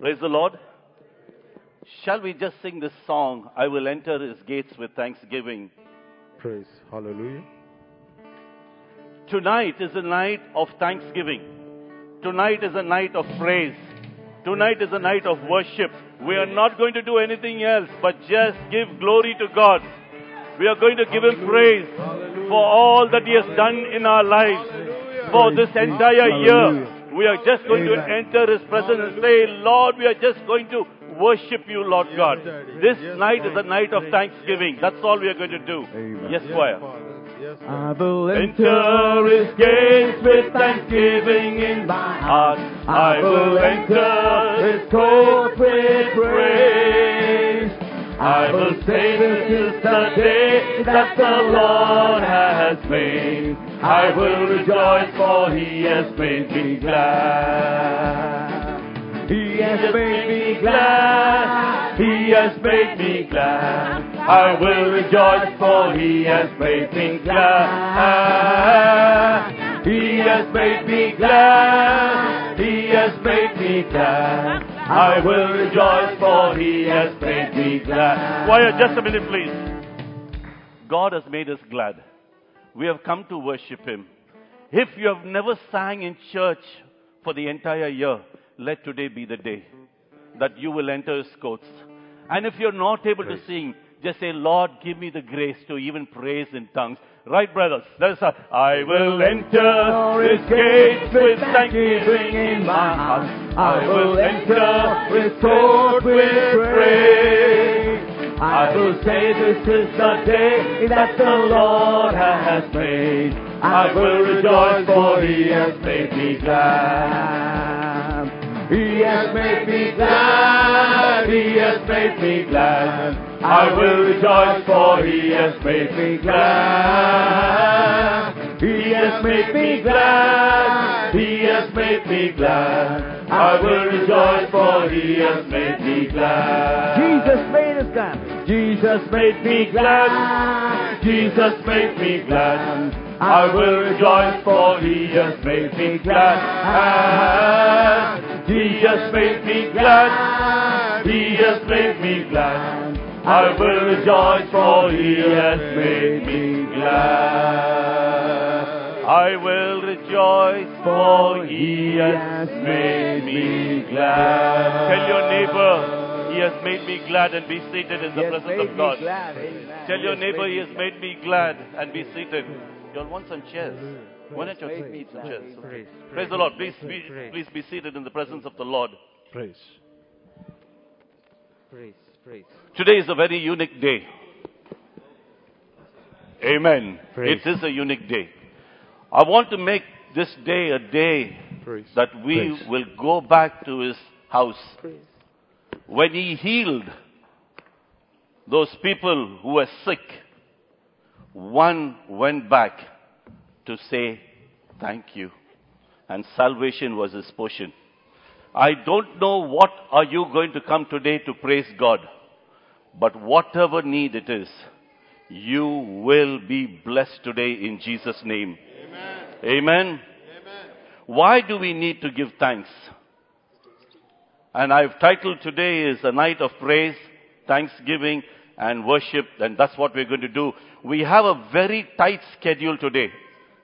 Praise the Lord. Shall we just sing this song? I will enter his gates with thanksgiving. Praise. Hallelujah. Tonight is a night of thanksgiving. Tonight is a night of praise. Tonight is a night of worship. We are not going to do anything else but just give glory to God. We are going to give Him praise for all that He has done in our lives for this entire year. We are just going to enter His presence and say, Lord, we are just going to worship you, Lord God. This night is a night of thanksgiving. That's all we are going to do. Yes, choir. I will Enter his gates with thanksgiving in my heart. I will enter his courts with praise. I will say this is the day that the Lord has made. I will rejoice for he has made me glad. He has made me glad. He has made me glad. I will rejoice for he has made me glad. He has made me glad. He has made me glad. I will rejoice for he has made me glad. Choir, just a minute please. God has made us glad. We have come to worship him. If you have never sang in church for the entire year, let today be the day that you will enter his courts. And if you're not able to sing, just say, Lord, give me the grace to even praise in tongues. Right, brothers? I will enter his gates with thanksgiving in my heart. I will enter his court with praise. I will say this is the day that the Lord has made. I will rejoice for he has made me glad. He has made me glad. He has made me glad. I will rejoice for he has made me glad. He has made me glad. He has made me glad. I will rejoice for he has made me glad. Jesus made us glad. Jesus made me glad. Jesus made me glad. I will rejoice for he has made me glad. He has made me glad. He has made me glad. I will rejoice for he has made me glad. I will rejoice for he has made me glad. Tell your neighbor, he has made me glad and be seated in the presence of God. me glad. Amen. Tell your neighbor he has made me glad and be seated. You'll want some chairs. Why don't Made your me some chairs? Praise. Praise the Lord. Please be, please be seated in the presence of the Lord. Praise. Praise, praise. Today is a very unique day. Amen. Praise. It is a unique day. I want to make this day a day Praise. that we Praise. will go back to his house. Praise. When he healed those people who were sick, one went back to say thank you. And salvation was his portion. I don't know what are you going to come today to praise God. But whatever need it is, you will be blessed today in Jesus' name. Amen. Why do we need to give thanks? And I've titled today is a night of praise, thanksgiving, and worship, and that's what we're going to do. We have a very tight schedule today.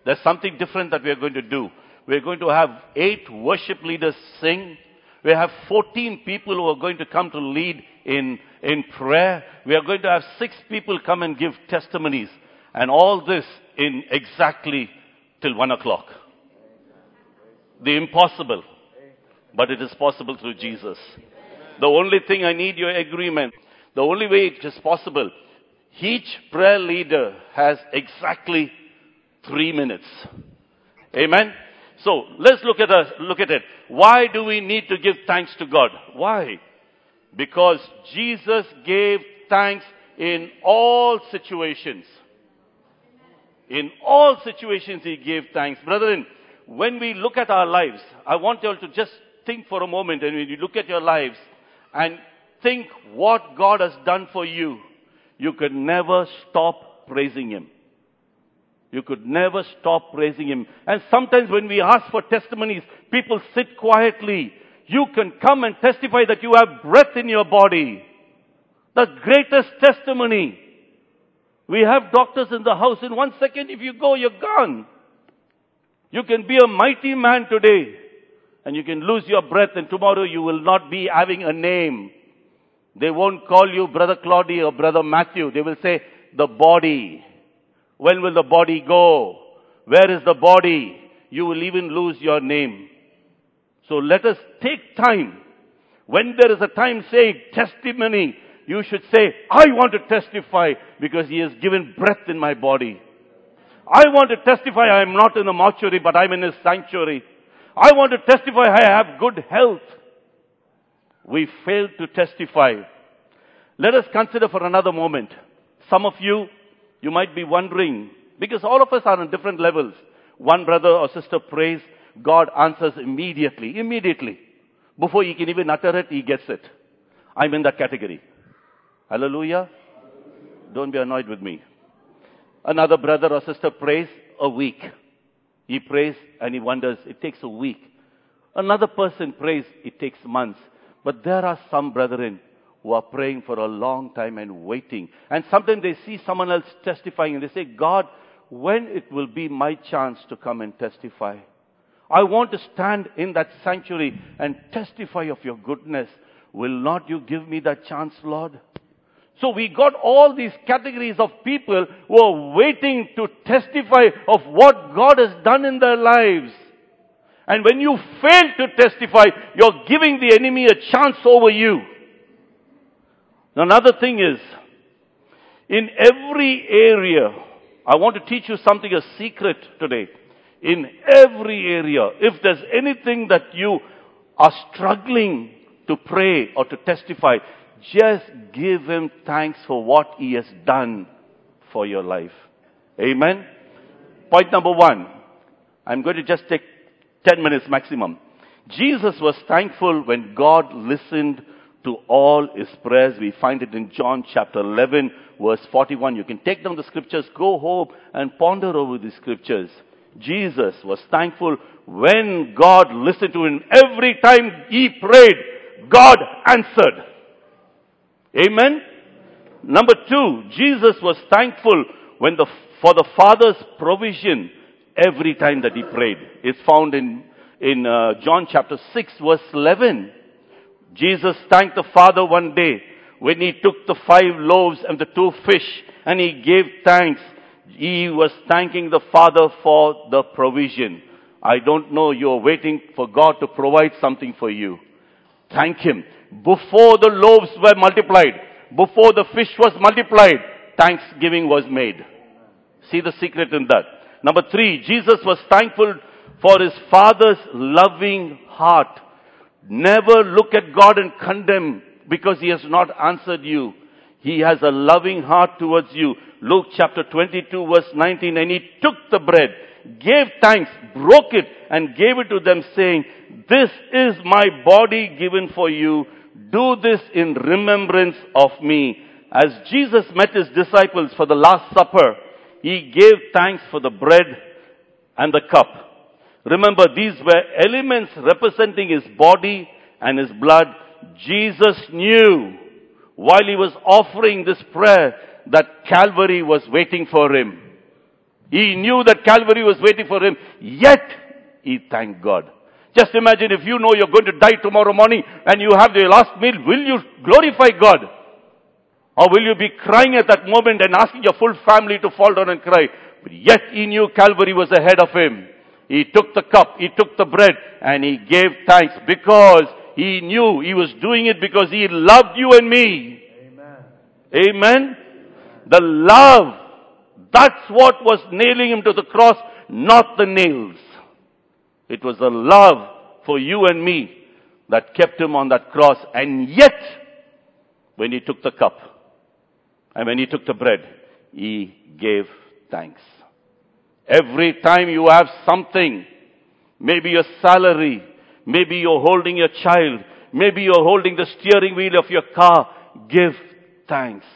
There's something different that we're going to do. We're going to have eight worship leaders sing. We have 14 people who are going to come to lead in, in prayer. We are going to have six people come and give testimonies. And all this in exactly till one o'clock. The impossible. But it is possible through Jesus. The only thing I need your agreement. The only way it is possible. Each prayer leader has exactly three minutes. Amen. So let's look at us, look at it. Why do we need to give thanks to God? Why? Because Jesus gave thanks in all situations. In all situations he gave thanks. Brethren, when we look at our lives, I want you all to just think for a moment and when you look at your lives and think what God has done for you, you could never stop praising him. You could never stop praising him. And sometimes when we ask for testimonies, people sit quietly. you can come and testify that you have breath in your body. The greatest testimony. We have doctors in the house. In one second, if you go, you're gone. You can be a mighty man today and you can lose your breath and tomorrow you will not be having a name. They won't call you Brother Claudia or Brother Matthew. They will say, the body. When will the body go? Where is the body? You will even lose your name. So let us take time. When there is a time saying testimony, you should say, I want to testify because He has given breath in my body. I want to testify I am not in a mortuary, but I'm in a sanctuary. I want to testify I have good health. We failed to testify. Let us consider for another moment. Some of you, you might be wondering, because all of us are on different levels. One brother or sister prays, God answers immediately, immediately. Before he can even utter it, he gets it. I'm in that category. Hallelujah. Don't be annoyed with me. Another brother or sister prays a week. He prays and he wonders, it takes a week. Another person prays, it takes months. But there are some brethren who are praying for a long time and waiting. And sometimes they see someone else testifying and they say, God, when it will be my chance to come and testify? I want to stand in that sanctuary and testify of your goodness. Will not you give me that chance, Lord? So we got all these categories of people who are waiting to testify of what God has done in their lives. And when you fail to testify, you're giving the enemy a chance over you. Another thing is, in every area, I want to teach you something, a secret today. In every area, if there's anything that you are struggling to pray or to testify, just give him thanks for what he has done for your life. Amen. Point number one. I'm going to just take 10 minutes maximum. Jesus was thankful when God listened to all his prayers. We find it in John chapter 11 verse 41. You can take down the scriptures, go home and ponder over the scriptures. Jesus was thankful when God listened to him. Every time he prayed, God answered. Amen? Number two, Jesus was thankful when the, for the Father's provision every time that he prayed. It's found in, in uh, John chapter 6 verse 11. Jesus thanked the Father one day when he took the five loaves and the two fish and he gave thanks. He was thanking the Father for the provision. I don't know, you're waiting for God to provide something for you. Thank Him. Before the loaves were multiplied, before the fish was multiplied, thanksgiving was made. See the secret in that. Number three, Jesus was thankful for his father's loving heart. Never look at God and condemn because he has not answered you. He has a loving heart towards you. Luke chapter 22 verse 19, and he took the bread, gave thanks, broke it, and gave it to them saying, this is my body given for you. Do this in remembrance of me. As Jesus met his disciples for the Last Supper, he gave thanks for the bread and the cup. Remember, these were elements representing his body and his blood. Jesus knew while he was offering this prayer that Calvary was waiting for him. He knew that Calvary was waiting for him, yet he thanked God. Just imagine if you know you're going to die tomorrow morning and you have the last meal, will you glorify God? Or will you be crying at that moment and asking your full family to fall down and cry? But yet he knew Calvary was ahead of him. He took the cup, he took the bread, and he gave thanks because he knew he was doing it because he loved you and me. Amen. Amen. The love, that's what was nailing him to the cross, not the nails. It was the love for you and me that kept him on that cross. And yet, when he took the cup and when he took the bread, he gave thanks. Every time you have something, maybe your salary, maybe you're holding your child, maybe you're holding the steering wheel of your car, give thanks.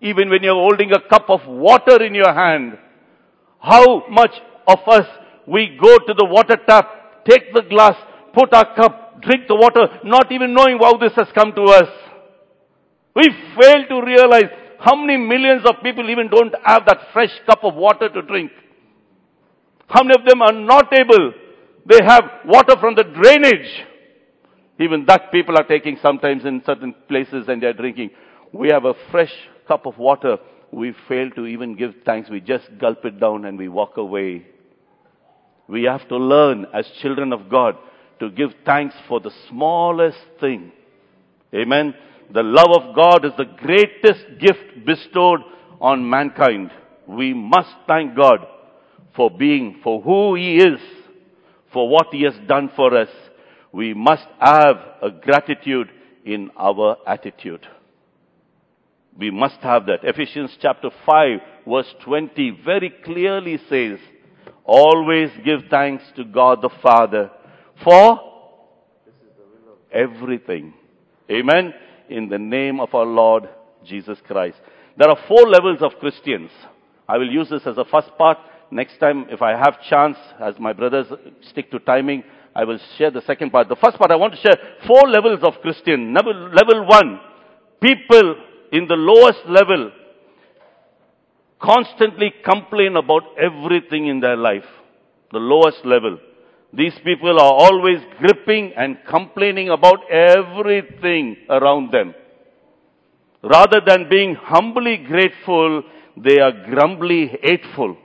Even when you're holding a cup of water in your hand, how much of us we go to the water tap, take the glass, put our cup drink the water, not even knowing how this has come to us. We fail to realize how many millions of people even don't have that fresh cup of water to drink. How many of them are not able? They have water from the drainage. Even that people are taking sometimes in certain places and they're drinking. We have a fresh cup of water. We fail to even give thanks. We just gulp it down and we walk away. We have to learn as children of God to give thanks for the smallest thing. Amen. The love of God is the greatest gift bestowed on mankind. We must thank God for being, for who He is, for what He has done for us. We must have a gratitude in our attitude. We must have that. Ephesians chapter 5 verse 20 very clearly says, always give thanks to God the Father for everything. Amen. In the name of our Lord Jesus Christ. There are four levels of Christians. I will use this as a first part. Next time, if I have chance, as my brothers stick to timing, I will share the second part. The first part, I want to share four levels of Christian. Level, level one, people in the lowest level constantly complain about everything in their life. The lowest level. These people are always gripping and complaining about everything around them. Rather than being humbly grateful, they are grumbly hateful.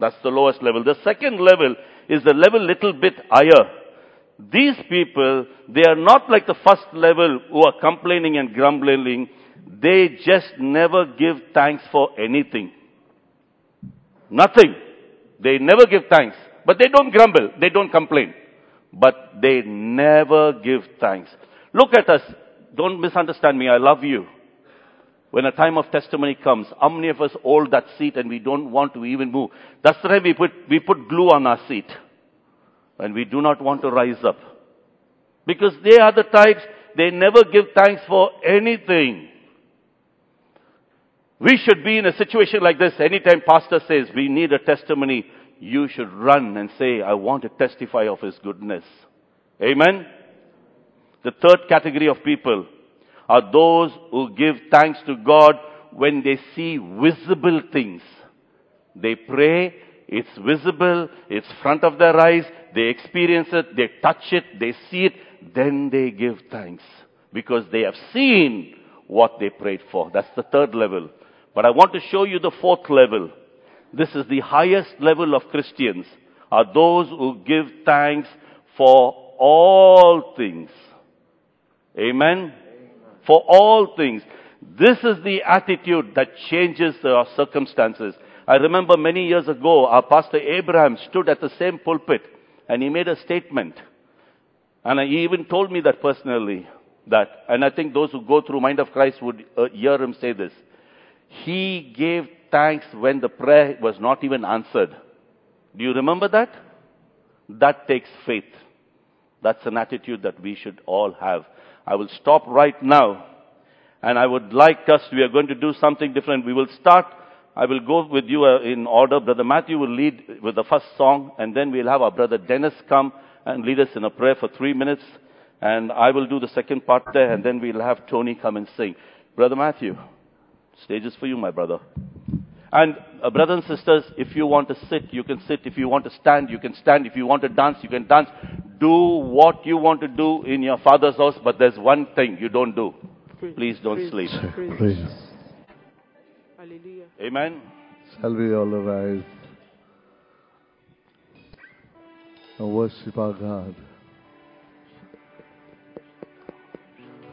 That's the lowest level. The second level is the level little bit higher. These people, they are not like the first level who are complaining and grumbling. They just never give thanks for anything. Nothing. They never give thanks. But they don't grumble. They don't complain. But they never give thanks. Look at us. Don't misunderstand me. I love you. When a time of testimony comes, how many of us hold that seat and we don't want to even move? That's the time we put, we put glue on our seat. And we do not want to rise up. Because they are the types, they never give thanks for anything. We should be in a situation like this. Anytime pastor says we need a testimony, you should run and say, I want to testify of his goodness. Amen? The third category of people are those who give thanks to God when they see visible things. They pray, it's visible, it's front of their eyes, they experience it, they touch it, they see it, then they give thanks. Because they have seen what they prayed for. That's the third level. But I want to show you the fourth level. This is the highest level of Christians, are those who give thanks for all things. Amen? For all things. This is the attitude that changes our circumstances. I remember many years ago, our pastor Abraham stood at the same pulpit and he made a statement. And he even told me that personally. That, and I think those who go through Mind of Christ would uh, hear him say this. He gave thanks when the prayer was not even answered. Do you remember that? That takes faith. That's an attitude that we should all have. I will stop right now. And I would like us, we are going to do something different. We will start, I will go with you uh, in order. Brother Matthew will lead with the first song, and then we'll have our brother Dennis come and lead us in a prayer for three minutes. And I will do the second part there, and then we'll have Tony come and sing. Brother Matthew, stage is for you, my brother. And uh, brothers and sisters, if you want to sit, you can sit. If you want to stand, you can stand. If you want to dance, you can dance. Do what you want to do in your father's house, but there's one thing you don't do. Please don't sleep. Praise. Hallelujah. Amen. Shall we all arise and worship our God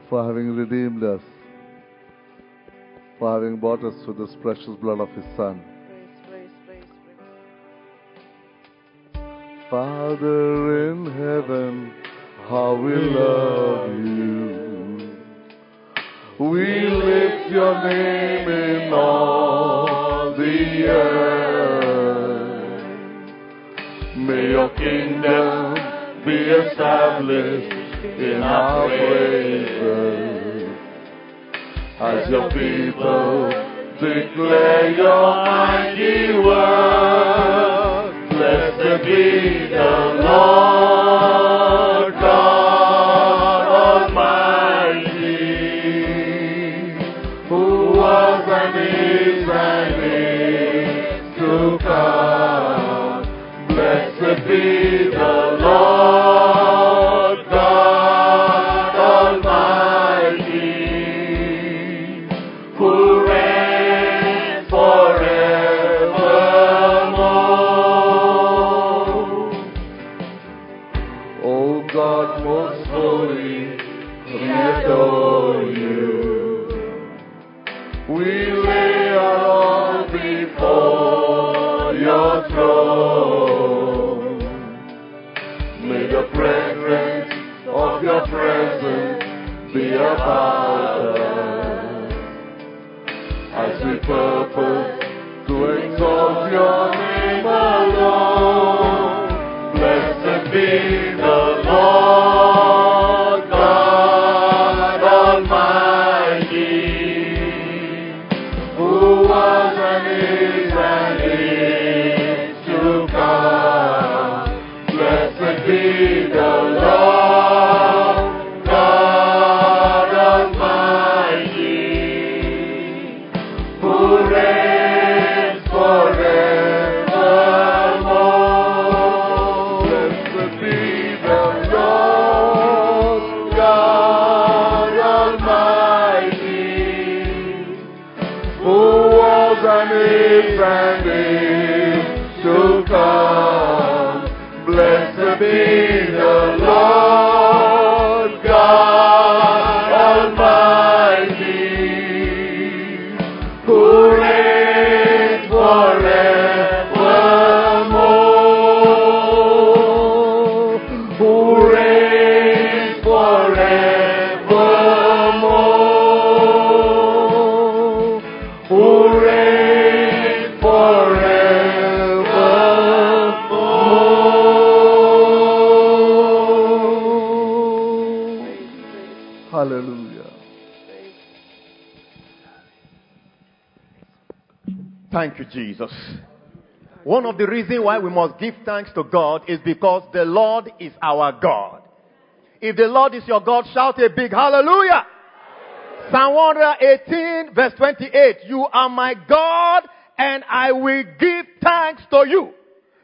for having redeemed us, for having bought us with this precious blood of His Son. Father in heaven, how we love you. We lift your name in all the earth. May your kingdom be established in our praises. As your people declare your mighty word. Blessed be the Lord be about us as we purpose Jesus. One of the reasons why we must give thanks to God is because the Lord is our God. If the Lord is your God, shout a big hallelujah. Psalm 118 verse 28. You are my God and I will give thanks to you.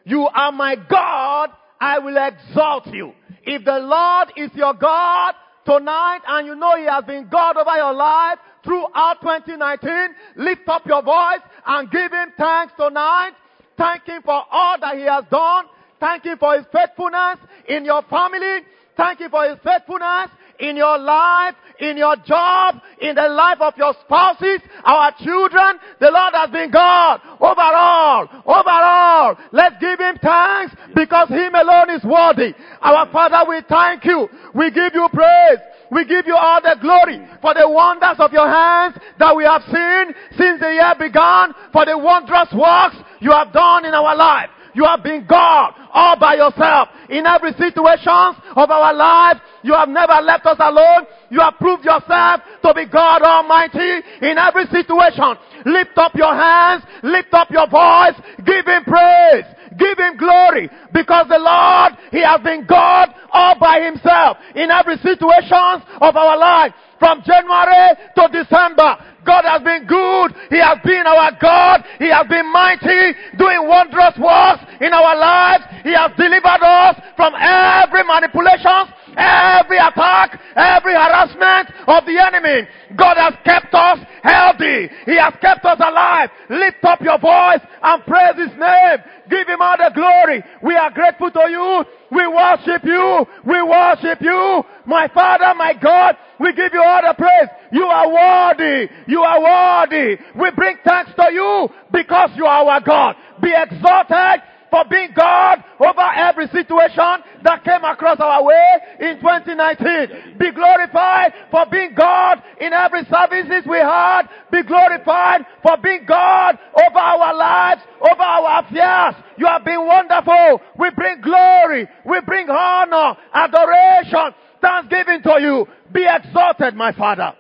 You are my God, I will exalt you. If the Lord is your God tonight and you know He has been God over your life throughout 2019, lift up your voice and give Him thanks tonight. Thank Him for all that He has done. Thank Him for His faithfulness in your family. Thank Him for His faithfulness in your life, in your job, in the life of your spouses, our children. The Lord has been God overall, overall. Let's give Him thanks because Him alone is worthy. Our Father, we thank you. We give you praise. We give you all the glory for the wonders of your hands that we have seen since the year began, for the wondrous works you have done in our life. You have been God all by yourself. In every situation of our life, you have never left us alone. You have proved yourself to be God Almighty in every situation. Lift up your hands, lift up your voice, give Him praise. Give him glory because the Lord, He has been God all by Himself in every situation of our life. From January to December, God has been good. He has been our God. He has been mighty, doing wondrous works in our lives. He has delivered us from every manipulation, every attack, every harassment of the enemy. God has kept us healthy. He has kept us alive. Lift up your voice and praise His name. Give Him all the glory. We are grateful to you. We worship you. We worship you. My Father, my God, we give you all the praise. You are worthy. You are worthy. We bring thanks to you because you are our God. Be exalted for being God over every situation that came across our way in 2019. Be glorified for being God in every services we had. Be glorified for being God over our lives, over our affairs. You have been wonderful. We bring glory. We bring honor, adoration, thanksgiving to you. Be exalted, my Father.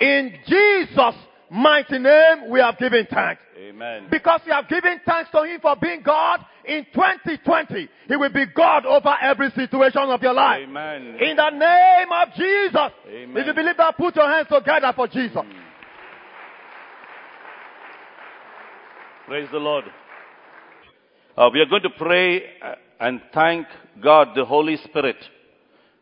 In Jesus' mighty name, we have given thanks. Amen. Because you have given thanks to Him for being God, in 2020, He will be God over every situation of your life. Amen. In the name of Jesus. Amen. If you believe that, put your hands together for Jesus. Praise the Lord. Uh, we are going to pray uh, and thank God, the Holy Spirit,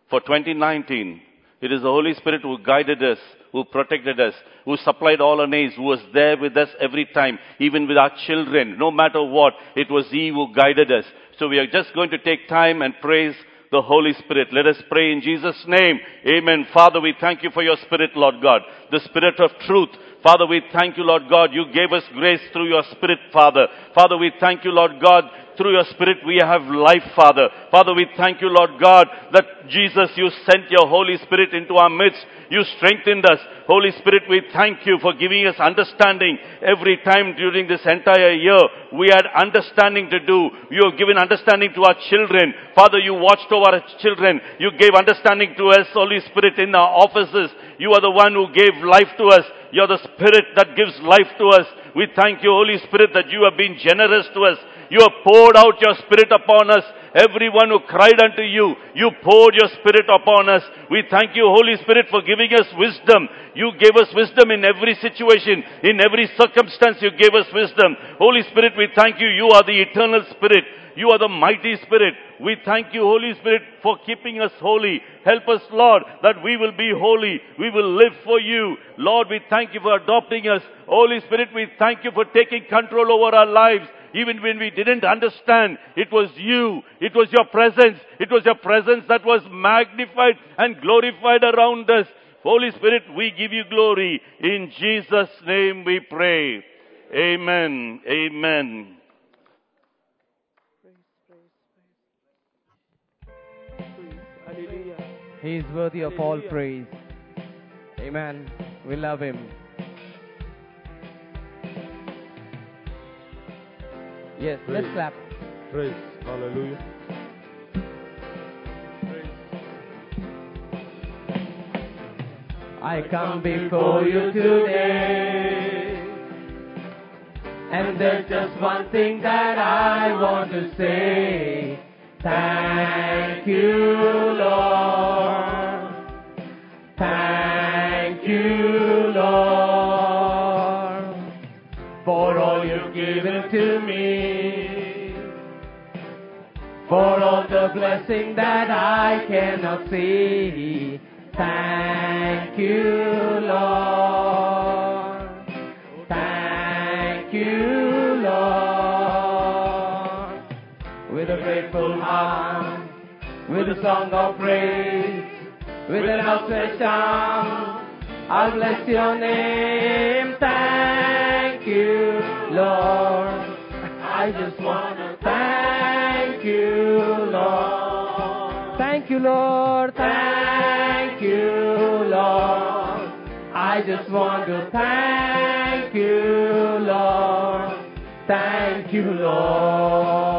for 2019. It is the Holy Spirit who guided us, who protected us, who supplied all our needs, who was there with us every time, even with our children. No matter what, it was He who guided us. So we are just going to take time and praise the Holy Spirit. Let us pray in Jesus' name. Amen. Father, we thank you for your Spirit, Lord God. The Spirit of truth. Father, we thank you, Lord God. You gave us grace through your Spirit, Father. Father, we thank you, Lord God. Through your Spirit we have life, Father. Father, we thank you, Lord God, that Jesus, you sent your Holy Spirit into our midst. You strengthened us. Holy Spirit, we thank you for giving us understanding every time during this entire year. We had understanding to do. You have given understanding to our children. Father, you watched over our children. You gave understanding to us, Holy Spirit, in our offices. You are the one who gave life to us. You are the Spirit that gives life to us. We thank you, Holy Spirit, that you have been generous to us. You have poured out your Spirit upon us. Everyone who cried unto you, you poured your Spirit upon us. We thank you, Holy Spirit, for giving us wisdom. You gave us wisdom in every situation, in every circumstance you gave us wisdom. Holy Spirit, we thank you. You are the eternal Spirit. You are the mighty Spirit. We thank you, Holy Spirit, for keeping us holy. Help us, Lord, that we will be holy. We will live for you. Lord, we thank you for adopting us. Holy Spirit, we thank you for taking control over our lives. Even when we didn't understand, it was you. It was your presence. It was your presence that was magnified and glorified around us. Holy Spirit, we give you glory. In Jesus' name we pray. Amen. Amen. He is worthy of all praise. Amen. We love him. Yes, let's clap. Praise. Hallelujah. I come before you today. And there's just one thing that I want to say. Thank you, Lord. Thank you, Lord, for all you've given to me. For all the blessing that I cannot see. Thank you, Lord. Thank you, Lord. With a grateful heart, with a song of praise, with an outstretched arm, I'll bless your name. Thank you, Lord. I just thank you, Lord. Thank you, Lord. Thank you, Lord. I just want to thank you, Lord. Thank you, Lord.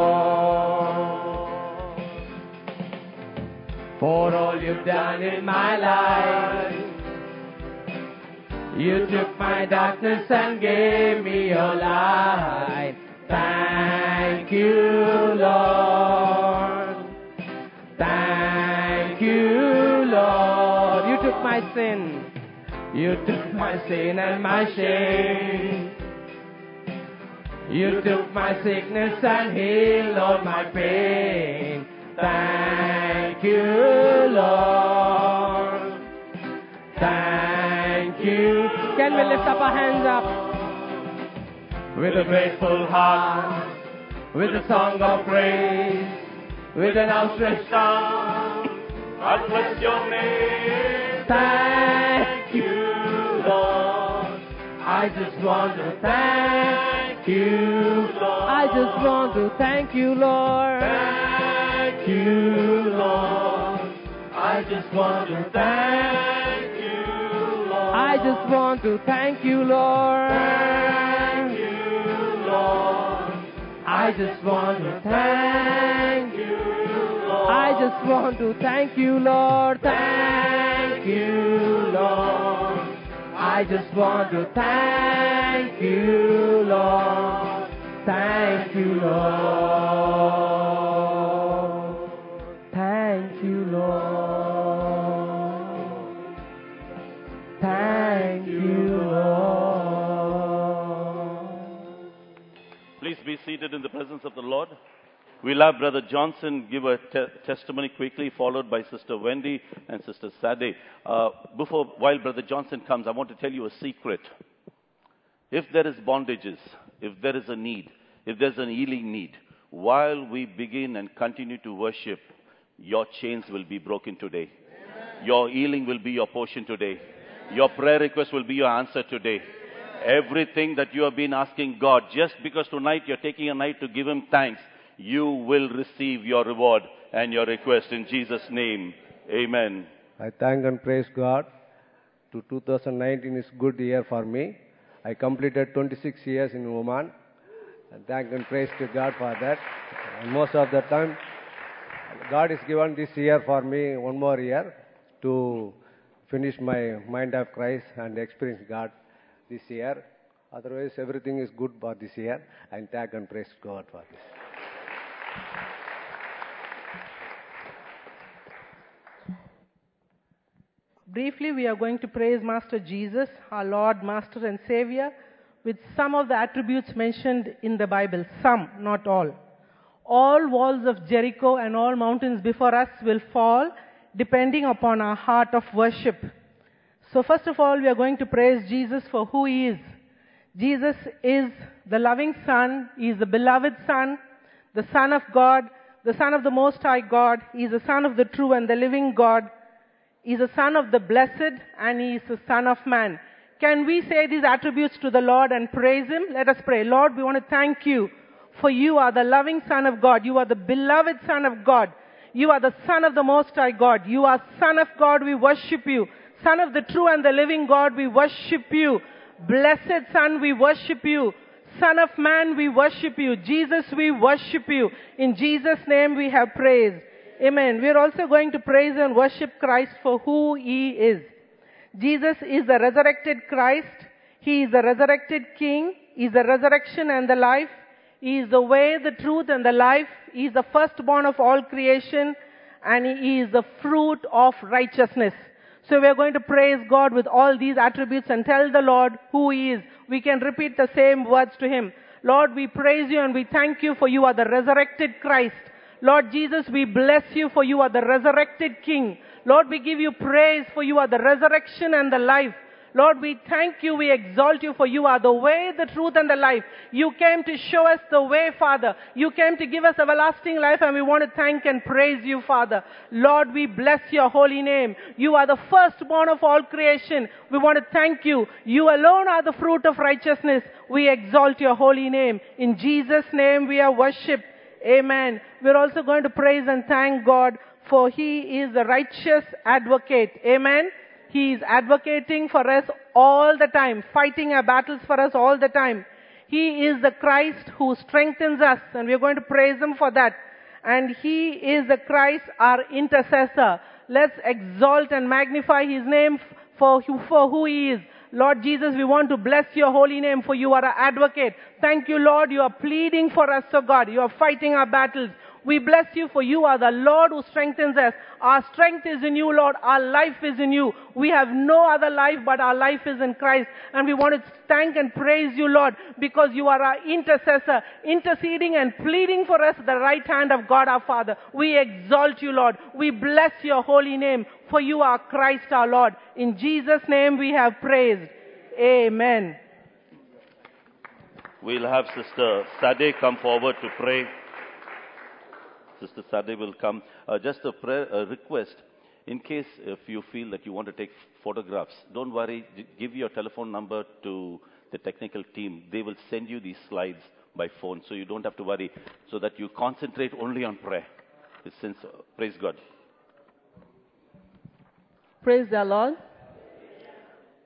For all you've done in my life. You took my darkness and gave me your light. Thank you, Lord. Thank you, Lord. You took my sin. You took my sin and my shame. You took my sickness and healed all my pain. Thank you, Lord. Thank you. Can we lift up our hands up? With a grateful heart, with a song of praise, with an outstretched arm, I bless your name. Thank you, Lord. I just want to thank you, Lord. I just want to thank you, Lord. Thank you, Lord. I just want to thank you, Lord. I just want to thank you, Lord. Thank I just want to thank you, Lord. I just want to thank you, Lord. Thank you, Lord. I just want to thank you, Lord. Thank you, Lord. Thank you, Lord. Be seated in the presence of the Lord. We'll have Brother Johnson give a te- testimony quickly, followed by Sister Wendy and Sister Sade. Uh, before, while Brother Johnson comes, I want to tell you a secret. If there is bondages, if there is a need, if there's an healing need, while we begin and continue to worship, your chains will be broken today. Your healing will be your portion today. Your prayer request will be your answer today. Everything that you have been asking God, just because tonight you're taking a night to give Him thanks, you will receive your reward and your request in Jesus' name. Amen. I thank and praise God. To 2019 is good year for me. I completed 26 years in Oman. And thank and praise to God for that. And most of the time, God is given this year for me one more year to finish my mind of Christ and experience God this year. Otherwise, everything is good for this year. And thank and praise God for this. Briefly, we are going to praise Master Jesus, our Lord, Master, and Savior, with some of the attributes mentioned in the Bible. Some, not all. All walls of Jericho and all mountains before us will fall depending upon our heart of worship. So, first of all, we are going to praise Jesus for who He is. Jesus is the loving Son, He is the beloved Son, the Son of God, the Son of the Most High God, He is the Son of the true and the living God. He is the Son of the Blessed and He is the Son of Man. Can we say these attributes to the Lord and praise Him? Let us pray. Lord, we want to thank you for you are the loving Son of God. You are the beloved Son of God. You are the Son of the Most High God. You are Son of God. We worship you. Son of the true and the living God, we worship you. Blessed Son, we worship you. Son of man, we worship you. Jesus, we worship you. In Jesus' name we have praised. Amen. We're also going to praise and worship Christ for who He is. Jesus is the resurrected Christ. He is the resurrected King. He is the resurrection and the life. He is the way, the truth, and the life. He is the firstborn of all creation. And He is the fruit of righteousness. So we are going to praise God with all these attributes and tell the Lord who He is. We can repeat the same words to Him. Lord, we praise you and we thank you for you are the resurrected Christ. Lord Jesus, we bless you for you are the resurrected King. Lord, we give you praise for you are the resurrection and the life. Lord, we thank you, we exalt you for you are the way, the truth and the life. You came to show us the way, Father. You came to give us everlasting life and we want to thank and praise you, Father. Lord, we bless your holy name. You are the firstborn of all creation. We want to thank you. You alone are the fruit of righteousness. We exalt your holy name. In Jesus' name we are worshipped. Amen. We're also going to praise and thank God for He is the righteous advocate. Amen. He is advocating for us all the time, fighting our battles for us all the time. He is the Christ who strengthens us and we're going to praise Him for that. And He is the Christ, our intercessor. Let's exalt and magnify His name for, for who He is. Lord Jesus, we want to bless your holy name for you are our advocate. Thank you, Lord. You are pleading for us, O God. You are fighting our battles. We bless you for you are the Lord who strengthens us. Our strength is in you, Lord. Our life is in you. We have no other life but our life is in Christ. And we want to thank and praise you, Lord, because you are our intercessor, interceding and pleading for us at the right hand of God our Father. We exalt you, Lord. We bless your holy name, for you are Christ our Lord. In Jesus' name we have praised. Amen. We'll have Sister Sade come forward to pray. Sister Sade will come. Uh, just a prayer, a request. In case if you feel that you want to take photographs, don't worry. Give your telephone number to the technical team. They will send you these slides by phone, so you don't have to worry. So that you concentrate only on prayer. Since, uh, praise God. Praise the Lord.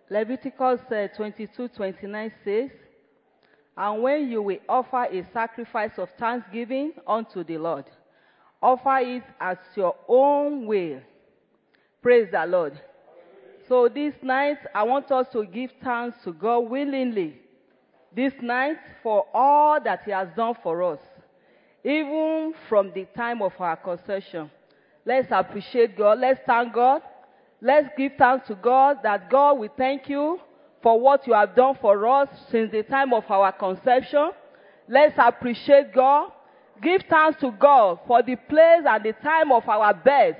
Leviticus uh, 22 29 says, And when you will offer a sacrifice of thanksgiving unto the Lord, offer it as your own will. Praise the Lord. So this night, I want us to give thanks to God willingly. This night, for all that He has done for us, even from the time of our conception. Let's appreciate God. Let's thank God. Let's give thanks to God that God, we thank you for what you have done for us since the time of our conception. Let's appreciate God give thanks to God for the place and the time of our birth.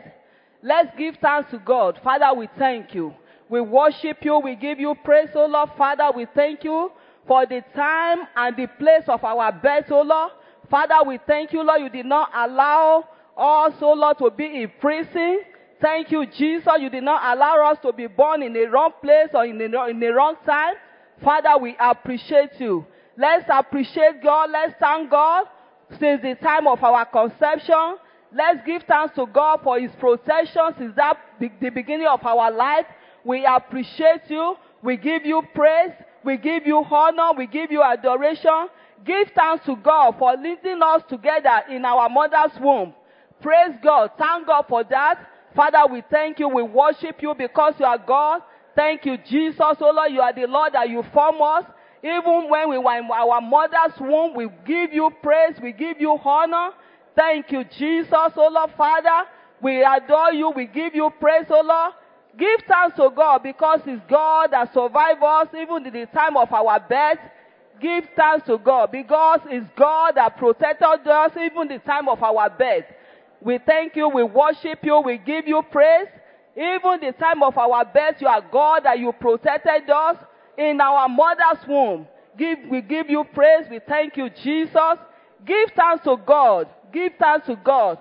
Let's give thanks to God. Father, we thank you. We worship you. We give you praise, O Lord. Father, we thank you for the time and the place of our birth, O Lord. Father, we thank you, Lord. You did not allow us, O Lord, to be in prison. Thank you, Jesus. You did not allow us to be born in the wrong place or in the, in the wrong time. Father, we appreciate you. Let's appreciate God. Let's thank God since the time of our conception. Let's give thanks to God for His protection since that the beginning of our life. We appreciate you. We give you praise. We give you honor. We give you adoration. Give thanks to God for leading us together in our mother's womb. Praise God. Thank God for that. Father, we thank you. We worship you because you are God. Thank you, Jesus. Oh Lord, you are the Lord that you form us. Even when we were in our mother's womb, we give you praise. We give you honor. Thank you, Jesus. Oh Lord, Father, we adore you. We give you praise, oh Lord. Give thanks to God because it's God that survived us even in the time of our birth. Give thanks to God because it's God that protected us even in the time of our birth. We thank you, we worship you, we give you praise. Even the time of our birth, you are God that you protected us in our mother's womb. Give, we give you praise. We thank you, Jesus. Give thanks to God. Give thanks to God.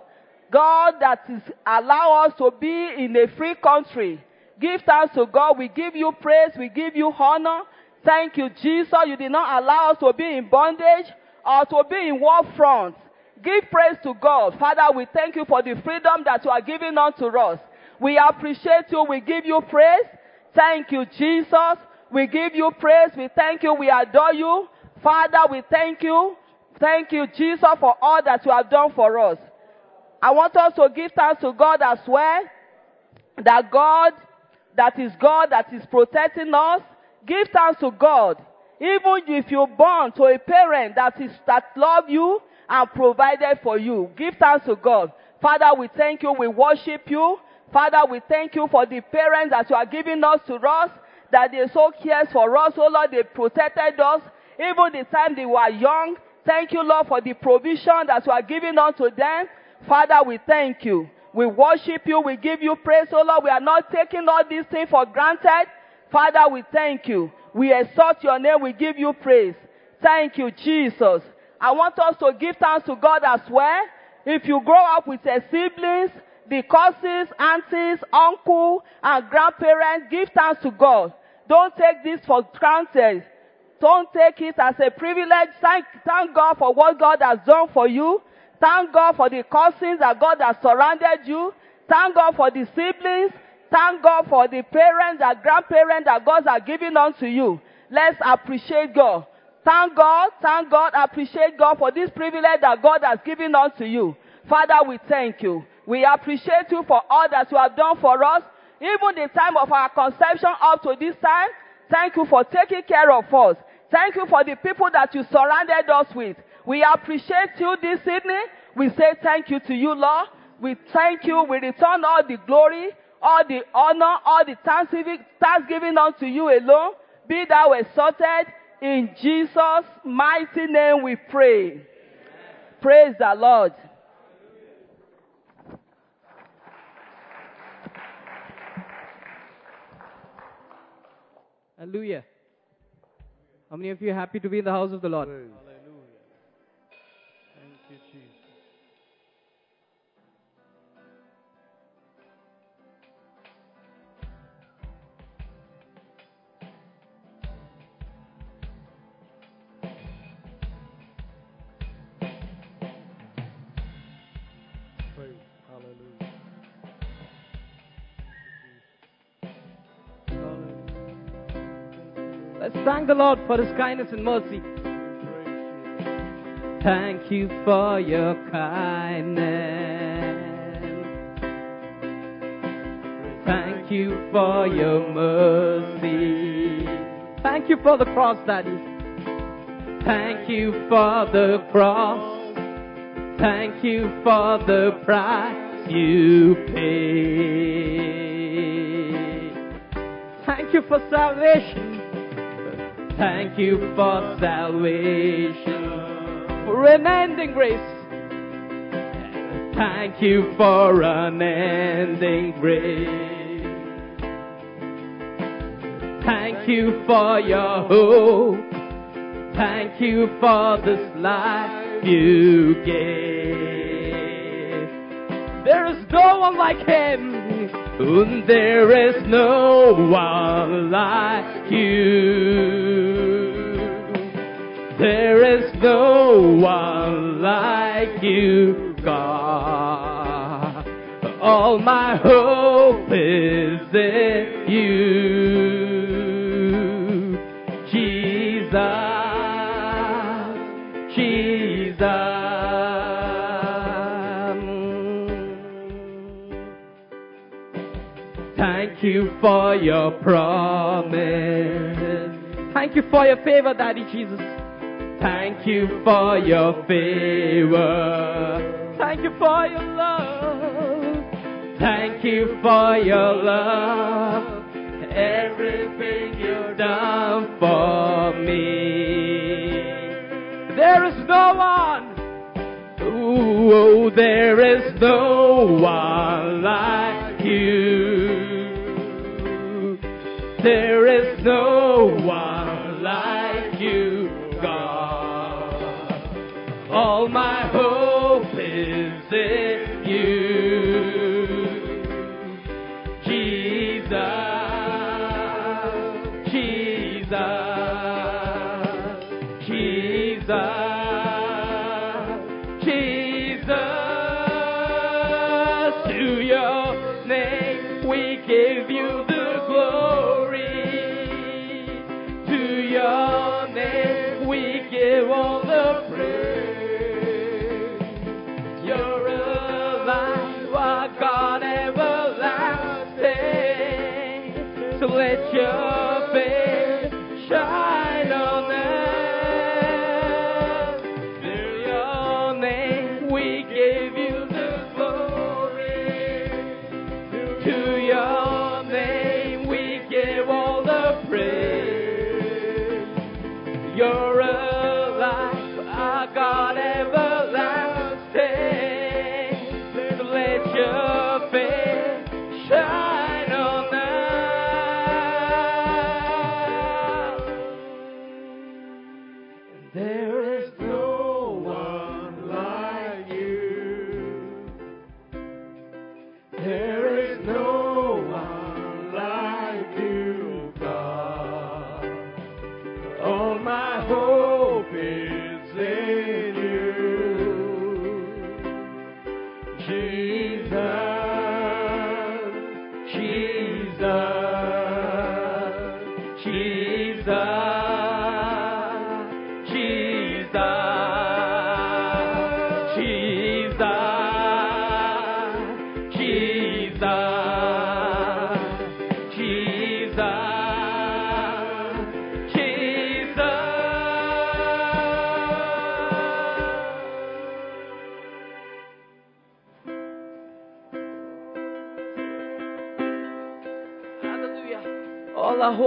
God that is allow us to be in a free country. Give thanks to God. We give you praise. We give you honor. Thank you, Jesus. You did not allow us to be in bondage or to be in war front. Give praise to God. Father, we thank you for the freedom that you are giving unto us. We appreciate you. We give you praise. Thank you, Jesus. We give you praise. We thank you. We adore you. Father, we thank you. Thank you, Jesus, for all that you have done for us. I want us to give thanks to God as well. That God, that is God, that is protecting us. Give thanks to God. Even if you're born to a parent that is, that love you and provided for you. Give thanks to God. Father, we thank you. We worship you. Father, we thank you for the parents that you are giving us to us, that they so cares for us. Oh Lord, they protected us even the time they were young. Thank you, Lord, for the provision that you are giving unto them. Father, we thank you. We worship you. We give you praise, oh Lord. We are not taking all these things for granted. Father, we thank you. We exalt your name. We give you praise. Thank you, Jesus. I want us to give thanks to God as well. If you grow up with your siblings, the cousins, aunties, uncle, and grandparents, give thanks to God. Don't take this for granted. Don't take it as a privilege. Thank, thank God for what God has done for you. Thank God for the cousins that God has surrounded you. Thank God for the siblings. Thank God for the parents and grandparents that God has given unto you. Let's appreciate God. Thank God, thank God, appreciate God for this privilege that God has given unto you. Father, we thank you. We appreciate you for all that you have done for us. Even the time of our conception up to this time, thank you for taking care of us. Thank you for the people that you surrounded us with. We appreciate you this evening. We say thank you to you, Lord. We thank you. We return all the glory, all the honor, all the thanksgiving, thanksgiving unto you alone. Be thou exalted. In Jesus' mighty name we pray. Praise the Lord. Hallelujah. How many of you happy to be in the house of the Lord? Let's thank the Lord for His kindness and mercy. Thank you for your kindness. Thank you for your mercy. Thank you for the cross, Daddy. Thank you for the cross. Thank you for the price you paid. Thank you for salvation. Thank you for salvation, for unending grace. Thank you for unending grace. Thank you for your hope. Thank you for this life you gave. There is no one like him. And there is no one like you. There is no one like you, God. All my hope is in you, Jesus, Jesus. Thank you for your promise. Thank you for your favor, Daddy Jesus. Thank you for your favor. Thank you for your love. Thank you for your love. Everything you've done for me. There is no one. Ooh, there is no one like you. There is no one All my hope is in your face shine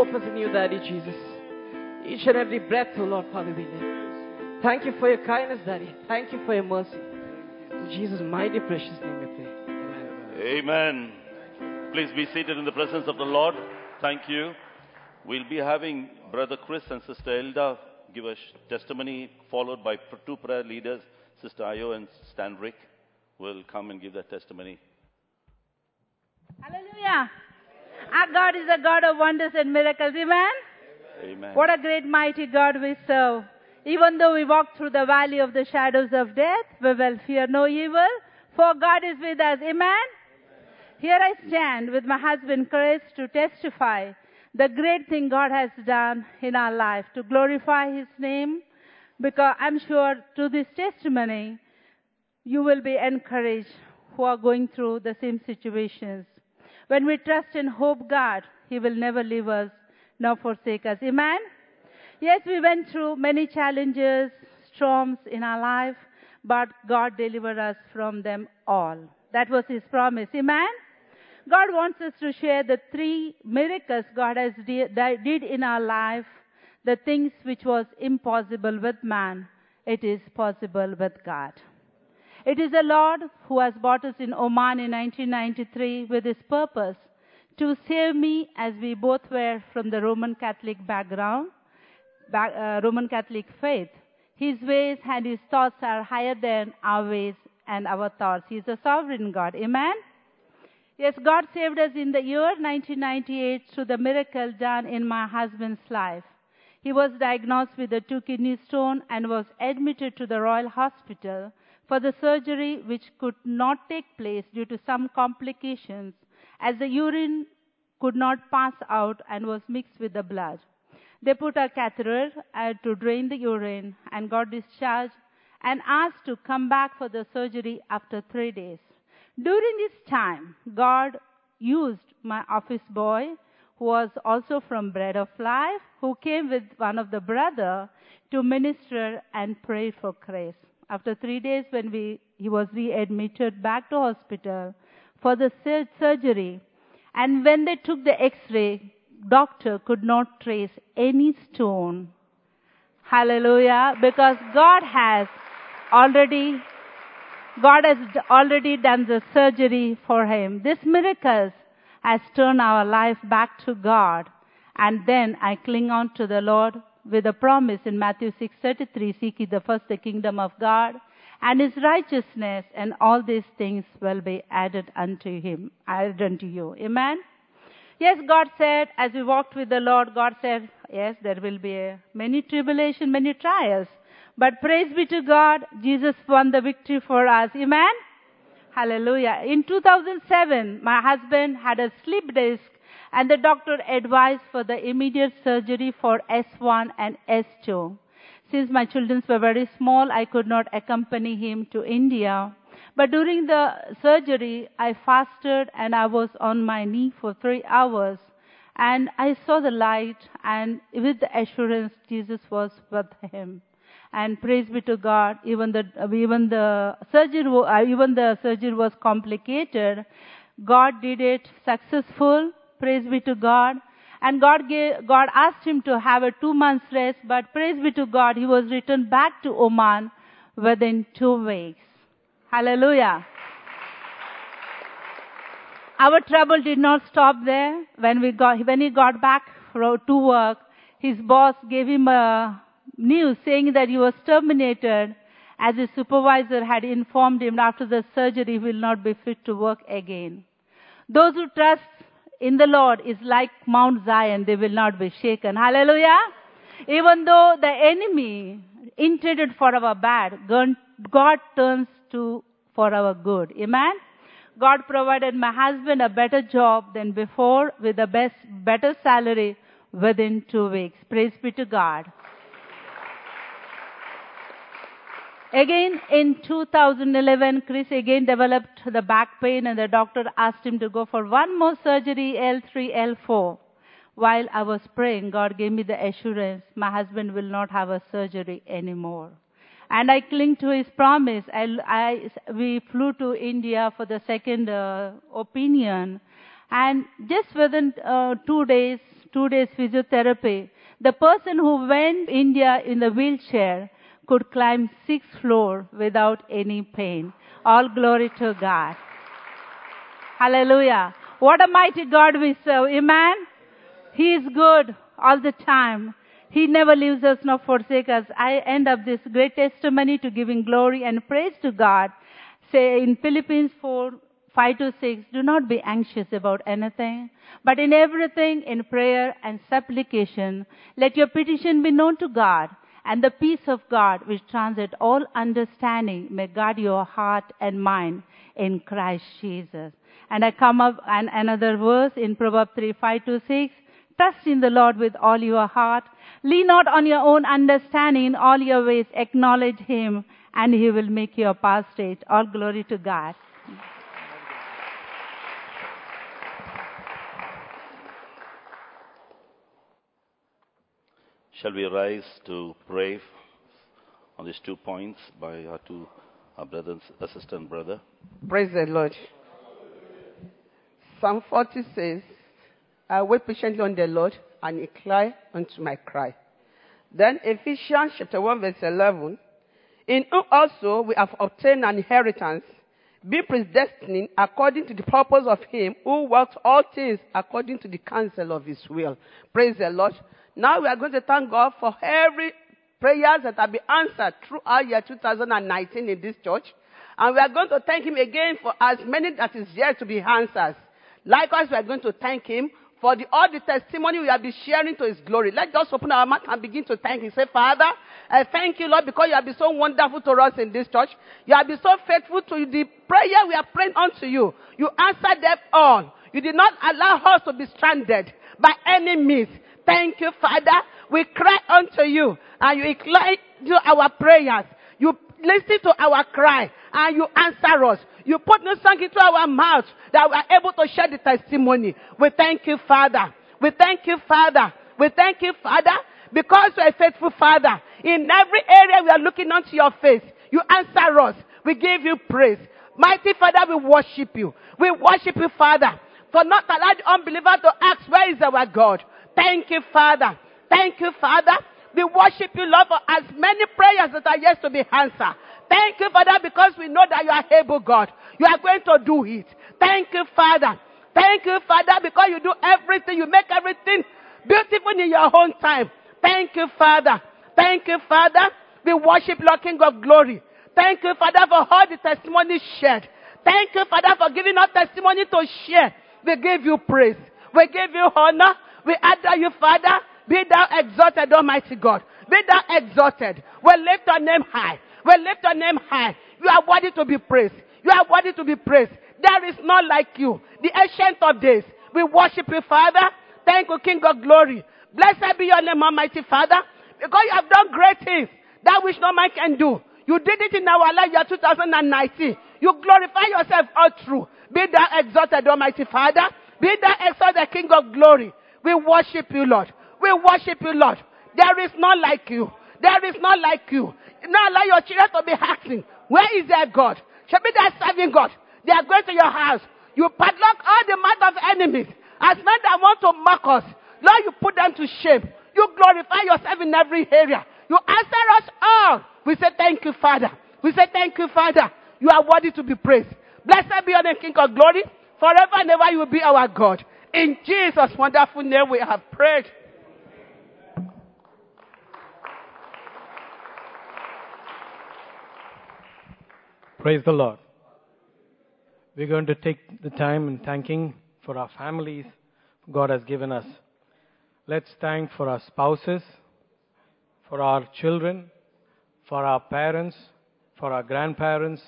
Is in you, Daddy Jesus. Each and every breath, oh Lord, Father, we live. Thank you for your kindness, Daddy. Thank you for your mercy. In Jesus' mighty precious name we pray. Amen. Amen. Please be seated in the presence of the Lord. Thank you. We'll be having Brother Chris and Sister Elda give a testimony, followed by two prayer leaders, Sister Ayo and Stan Rick, will come and give their testimony. Hallelujah. Our God is a God of wonders and miracles. Amen. Amen. What a great mighty God we serve. Even though we walk through the valley of the shadows of death, we will fear no evil, for God is with us. Amen. Here I stand with my husband Chris to testify the great thing God has done in our life to glorify His name because I'm sure through this testimony you will be encouraged who are going through the same situations. When we trust and hope God, He will never leave us nor forsake us. Amen? Yes, we went through many challenges, storms in our life, but God delivered us from them all. That was His promise. Amen? God wants us to share the three miracles God has de- did in our life, the things which was impossible with man, it is possible with God. It is the Lord who has brought us in Oman in 1993 with his purpose to save me as we both were from the Roman Catholic background, back, uh, Roman Catholic faith. His ways and his thoughts are higher than our ways and our thoughts. He is a sovereign God. Amen? Yes, God saved us in the year 1998 through the miracle done in my husband's life. He was diagnosed with a two kidney stone and was admitted to the Royal Hospital for the surgery which could not take place due to some complications as the urine could not pass out and was mixed with the blood. They put a catheter uh, to drain the urine and got discharged and asked to come back for the surgery after three days. During this time, God used my office boy, who was also from Bread of Life, who came with one of the brother to minister and pray for grace. After three days, when we, he was readmitted back to hospital for the sur- surgery, and when they took the X-ray, doctor could not trace any stone. Hallelujah, because God has already God has already done the surgery for him. This miracle has turned our life back to God. And then I cling on to the Lord with a promise in Matthew 6:33, seek ye the first the kingdom of God and his righteousness, and all these things will be added unto him, added unto you. Amen. Yes, God said, as we walked with the Lord, God said, yes, there will be a, many tribulation, many trials. But praise be to God, Jesus won the victory for us. Amen? Hallelujah. In 2007, my husband had a slip disc and the doctor advised for the immediate surgery for S1 and S2. Since my children were very small, I could not accompany him to India. But during the surgery, I fasted and I was on my knee for three hours. And I saw the light and with the assurance Jesus was with him and praise be to God, even the even the surgery even the surgery was complicated. God did it successful. Praise be to God. And God gave, God asked him to have a two months rest, but praise be to God, he was returned back to Oman within two weeks. Hallelujah. Our trouble did not stop there. When we got, when he got back to work, his boss gave him a news saying that he was terminated as his supervisor had informed him after the surgery he will not be fit to work again. Those who trust in the Lord is like Mount Zion, they will not be shaken. Hallelujah. Even though the enemy intended for our bad, God turns to for our good. Amen. God provided my husband a better job than before with a best, better salary within two weeks. Praise be to God. Again, in 2011, Chris again developed the back pain and the doctor asked him to go for one more surgery, L3, L4. While I was praying, God gave me the assurance my husband will not have a surgery anymore. And I cling to his promise. I, I, we flew to India for the second uh, opinion. And just within uh, two days, two days physiotherapy, the person who went India in the wheelchair could climb six floor without any pain. All glory to God. Hallelujah. What a mighty God we serve. Amen. He is good all the time. He never leaves us nor forsakes us. I end up this great testimony to giving glory and praise to God. Say in Philippians 4, 5 to 6, do not be anxious about anything, but in everything, in prayer and supplication, let your petition be known to God and the peace of God, which transcends all understanding, may guard your heart and mind in Christ Jesus. And I come up and another verse in Proverbs 3, 5 to 6. Trust in the Lord with all your heart. Lean not on your own understanding. In all your ways acknowledge Him and He will make your path straight. All glory to God. Shall we rise to pray on these two points by our two our brothers, assistant brother? Praise the Lord. Psalm 40 says, I wait patiently on the Lord and incline unto my cry. Then Ephesians chapter 1 verse 11, In whom also we have obtained an inheritance, being predestined according to the purpose of Him who works all things according to the counsel of His will. Praise the Lord. Now we are going to thank God for every prayers that have been answered throughout year 2019 in this church. And we are going to thank Him again for as many that is yet to be answered. Likewise, we are going to thank Him for the, all the testimony we have been sharing to His glory. Let's just open our mouth and begin to thank Him. Say, Father, I thank you, Lord, because you have been so wonderful to us in this church. You have been so faithful to the prayer we are praying unto you. You answered them all. You did not allow us to be stranded by any means. Thank you, Father. We cry unto you and you incline to our prayers. You listen to our cry and you answer us. You put new song into our mouth that we are able to share the testimony. We thank you, Father. We thank you, Father. We thank you, Father, because you are a faithful Father. In every area we are looking unto your face. You answer us. We give you praise. Mighty Father, we worship you. We worship you, Father, for not allowing the unbeliever to ask, where is our God? Thank you, Father. Thank you, Father. We worship you, Lord, for as many prayers that are yet to be answered. Thank you, Father, because we know that you are able, God. You are going to do it. Thank you, Father. Thank you, Father, because you do everything. You make everything beautiful in your own time. Thank you, Father. Thank you, Father. We worship Lord King of Glory. Thank you, Father, for all the testimonies shared. Thank you, Father, for giving us testimony to share. We give you praise. We give you honor. We adore you, Father. Be thou exalted, Almighty God. Be thou exalted. We lift your name high. We lift your name high. You are worthy to be praised. You are worthy to be praised. There is none like you. The ancient of days. We worship you, Father. Thank you, King of glory. Blessed be your name, Almighty Father. Because you have done great things. That which no man can do. You did it in our life year 2019. You glorify yourself all through. Be thou exalted, Almighty Father. Be thou exalted, King of glory. We worship you, Lord. We worship you, Lord. There is none like you. There is none like you. Not allow your children to be asking, where is their God? Should be their serving God. They are going to your house. You padlock all the mouth of enemies. As men that want to mock us, Lord, you put them to shame. You glorify yourself in every area. You answer us all. We say thank you, Father. We say thank you, Father. You are worthy to be praised. Blessed be your name, King of glory. Forever and ever you will be our God. In Jesus' wonderful name we have prayed. Praise the Lord. We're going to take the time in thanking for our families God has given us. Let's thank for our spouses, for our children, for our parents, for our grandparents,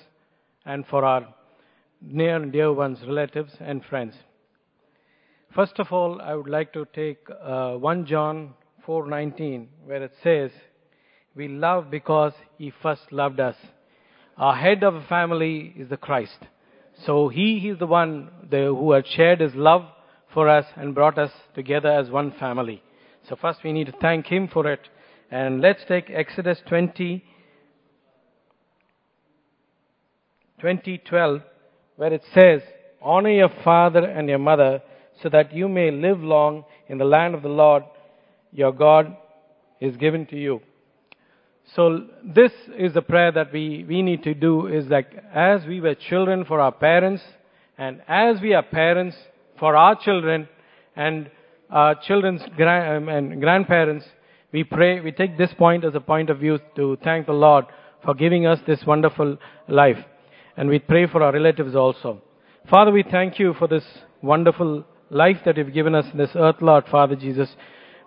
and for our near and dear ones, relatives and friends. First of all, I would like to take uh, 1 John 4:19, where it says, "We love because He first loved us." Our head of a family is the Christ. So He, is the one who had shared His love for us and brought us together as one family. So first we need to thank Him for it. And let's take Exodus 20, 2012, where it says, Honor your father and your mother so that you may live long in the land of the Lord your God is given to you. So this is the prayer that we, we need to do is like as we were children for our parents and as we are parents for our children and our children's grand, and grandparents, we pray, we take this point as a point of view to thank the Lord for giving us this wonderful life. And we pray for our relatives also. Father, we thank you for this wonderful life that you've given us in this earth, Lord, Father Jesus.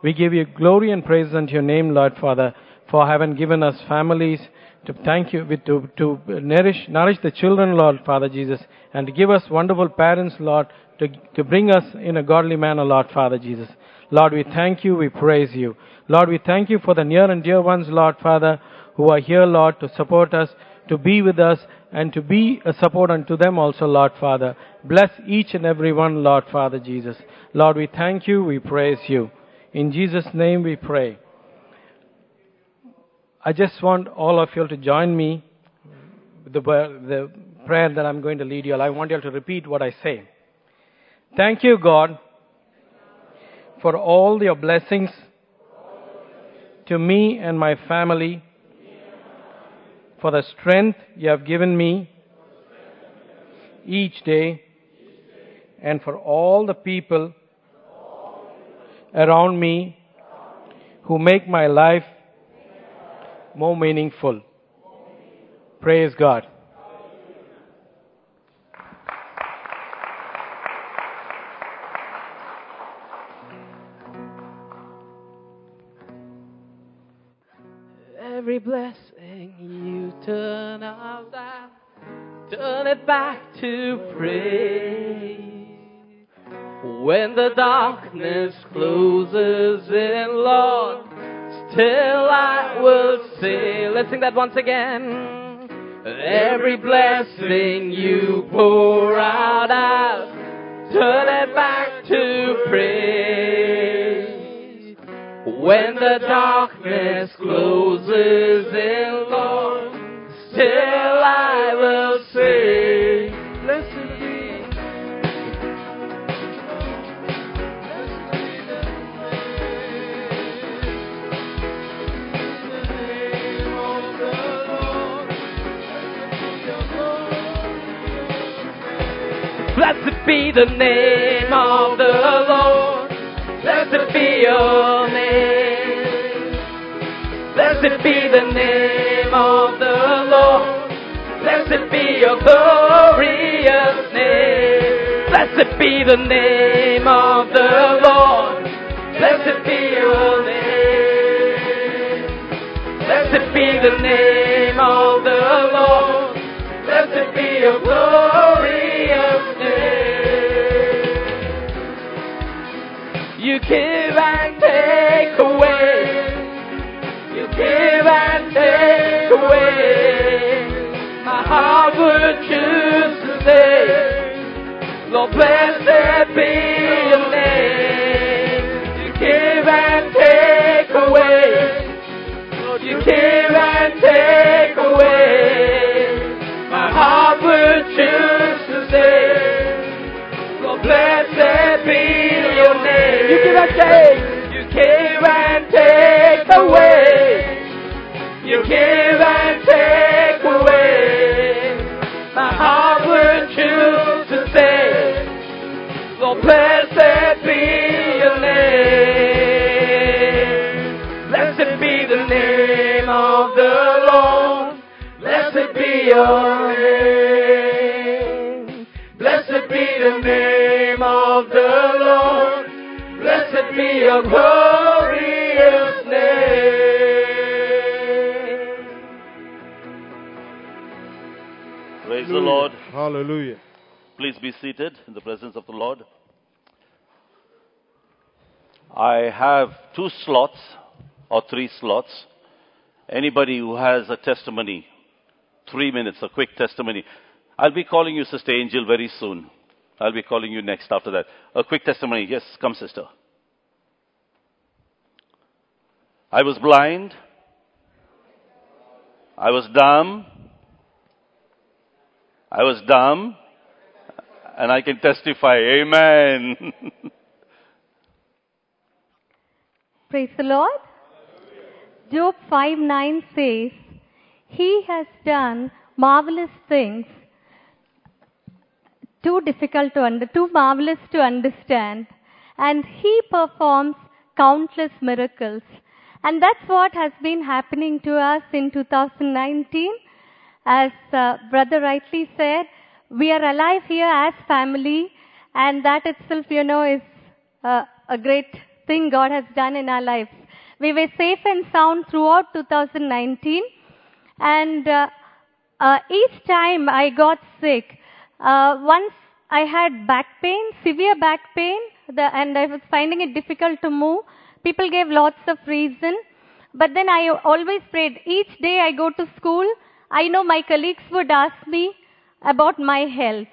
We give you glory and praise unto your name, Lord, Father for having given us families to thank you, to, to nourish, nourish the children, Lord, Father Jesus, and to give us wonderful parents, Lord, to, to bring us in a godly manner, Lord, Father Jesus. Lord, we thank you, we praise you. Lord, we thank you for the near and dear ones, Lord, Father, who are here, Lord, to support us, to be with us, and to be a support unto them also, Lord, Father. Bless each and every one, Lord, Father Jesus. Lord, we thank you, we praise you. In Jesus' name we pray. I just want all of you to join me with the, the prayer that I'm going to lead you. All. I want you all to repeat what I say. Thank you, God, for all your blessings to me and my family for the strength you have given me each day, and for all the people around me who make my life more meaningful. Praise God. Every blessing you turn around, turn it back to praise. When the darkness closes in, Lord, still I will sing. Let's sing that once again. Every blessing you pour out, I'll turn it back to praise. When the darkness closes in, Lord, still I will sing. Blessed be the name of the Lord. Blessed be your name. Blessed be the name of the Lord. Blessed be your glorious name. Blessed be the name of the Lord. Blessed be your name. Blessed be the name of the Lord. Blessed be your glorious You give and take away. You give and take away. My heart would choose to say, Lord, blessed be your name. You give and take away. Lord, you give give and take. You give and take away. You give and take away. My heart would choose to say, Lord, blessed be your name. Blessed be the name of the Lord. Blessed be your name. Be your glorious name. Praise the Lord. Hallelujah. Please be seated in the presence of the Lord. I have two slots or three slots. Anybody who has a testimony, three minutes, a quick testimony. I'll be calling you Sister Angel very soon. I'll be calling you next after that. A quick testimony. Yes, come, sister. I was blind. I was dumb. I was dumb. And I can testify. Amen. Praise the Lord. Job 5 9 says, He has done marvelous things, too difficult to under, too marvelous to understand, and He performs countless miracles. And that's what has been happening to us in 2019. As uh, Brother rightly said, we are alive here as family, and that itself, you know, is uh, a great thing God has done in our lives. We were safe and sound throughout 2019, and uh, uh, each time I got sick, uh, once I had back pain, severe back pain, the, and I was finding it difficult to move. People gave lots of reason, but then I always prayed. Each day I go to school, I know my colleagues would ask me about my health.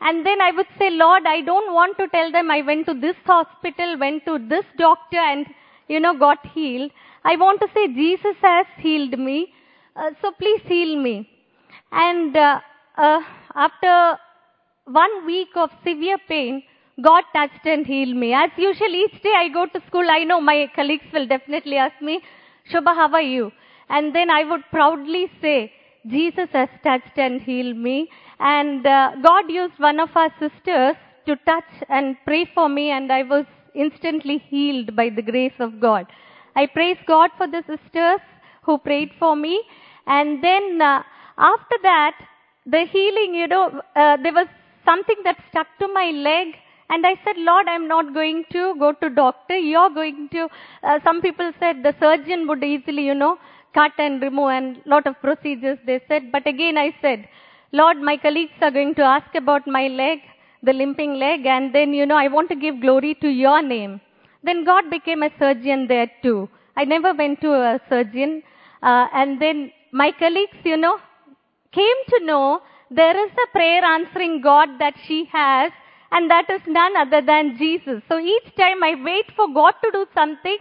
And then I would say, Lord, I don't want to tell them I went to this hospital, went to this doctor and, you know, got healed. I want to say Jesus has healed me. Uh, so please heal me. And uh, uh, after one week of severe pain, God touched and healed me. As usual, each day I go to school, I know my colleagues will definitely ask me, Shobha, how are you? And then I would proudly say, Jesus has touched and healed me. And uh, God used one of our sisters to touch and pray for me, and I was instantly healed by the grace of God. I praise God for the sisters who prayed for me. And then uh, after that, the healing, you know, uh, there was something that stuck to my leg. And I said, Lord, I'm not going to go to doctor. You're going to, uh, some people said the surgeon would easily, you know, cut and remove and lot of procedures they said. But again I said, Lord, my colleagues are going to ask about my leg, the limping leg, and then, you know, I want to give glory to your name. Then God became a surgeon there too. I never went to a surgeon. Uh, and then my colleagues, you know, came to know there is a prayer answering God that she has, and that is none other than Jesus. So each time I wait for God to do something,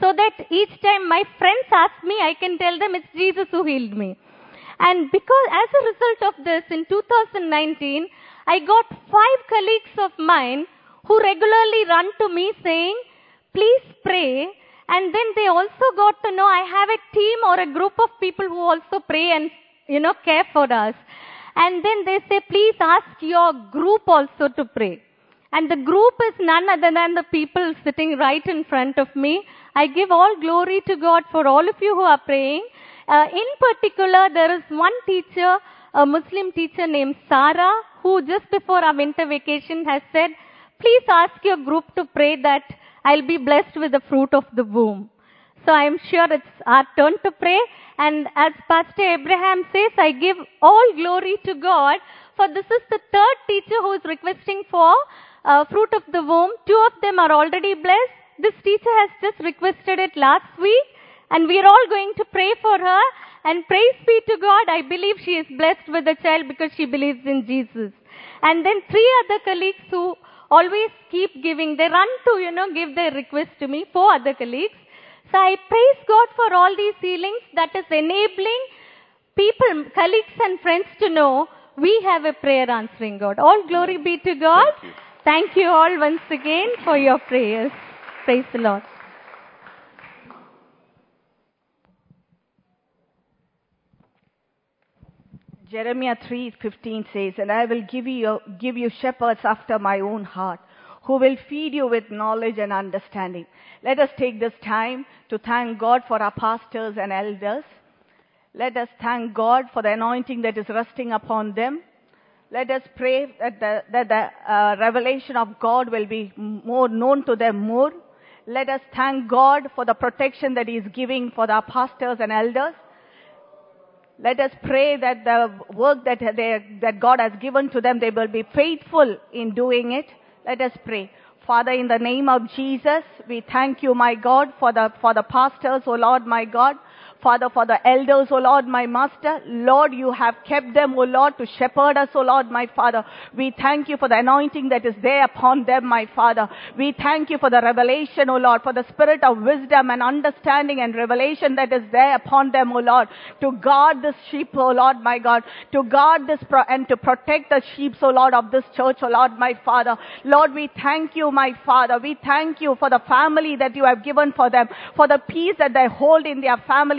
so that each time my friends ask me, I can tell them it's Jesus who healed me. And because as a result of this, in 2019, I got five colleagues of mine who regularly run to me saying, please pray. And then they also got to know I have a team or a group of people who also pray and, you know, care for us. And then they say, please ask your group also to pray. And the group is none other than the people sitting right in front of me. I give all glory to God for all of you who are praying. Uh, in particular, there is one teacher, a Muslim teacher named Sarah, who just before our winter vacation has said, please ask your group to pray that I'll be blessed with the fruit of the womb. So I'm sure it's our turn to pray. And as Pastor Abraham says, I give all glory to God, for this is the third teacher who is requesting for uh, fruit of the womb. Two of them are already blessed. This teacher has just requested it last week, and we are all going to pray for her. And praise be to God, I believe she is blessed with a child because she believes in Jesus. And then three other colleagues who always keep giving, they run to, you know, give their request to me, four other colleagues. So I praise God for all these healings that is enabling people, colleagues and friends to know we have a prayer answering God. All glory be to God. Thank you. Thank you all once again for your prayers. Praise the Lord. Jeremiah 3:15 says, "And I will give you give you shepherds after my own heart, who will feed you with knowledge and understanding." Let us take this time to thank God for our pastors and elders. Let us thank God for the anointing that is resting upon them. Let us pray that the, that the uh, revelation of God will be more known to them more. Let us thank God for the protection that He is giving for our pastors and elders. Let us pray that the work that, they, that God has given to them, they will be faithful in doing it. Let us pray. Father, in the name of Jesus, we thank you, my God, for the, for the pastors, oh Lord, my God. Father, for the elders, O Lord, my master. Lord, you have kept them, O Lord, to shepherd us, O Lord, my Father. We thank you for the anointing that is there upon them, my Father. We thank you for the revelation, O Lord, for the spirit of wisdom and understanding and revelation that is there upon them, O Lord, to guard this sheep, O Lord, my God, to guard this pro- and to protect the sheep, O Lord, of this church, O Lord, my Father. Lord, we thank you, my Father. We thank you for the family that you have given for them, for the peace that they hold in their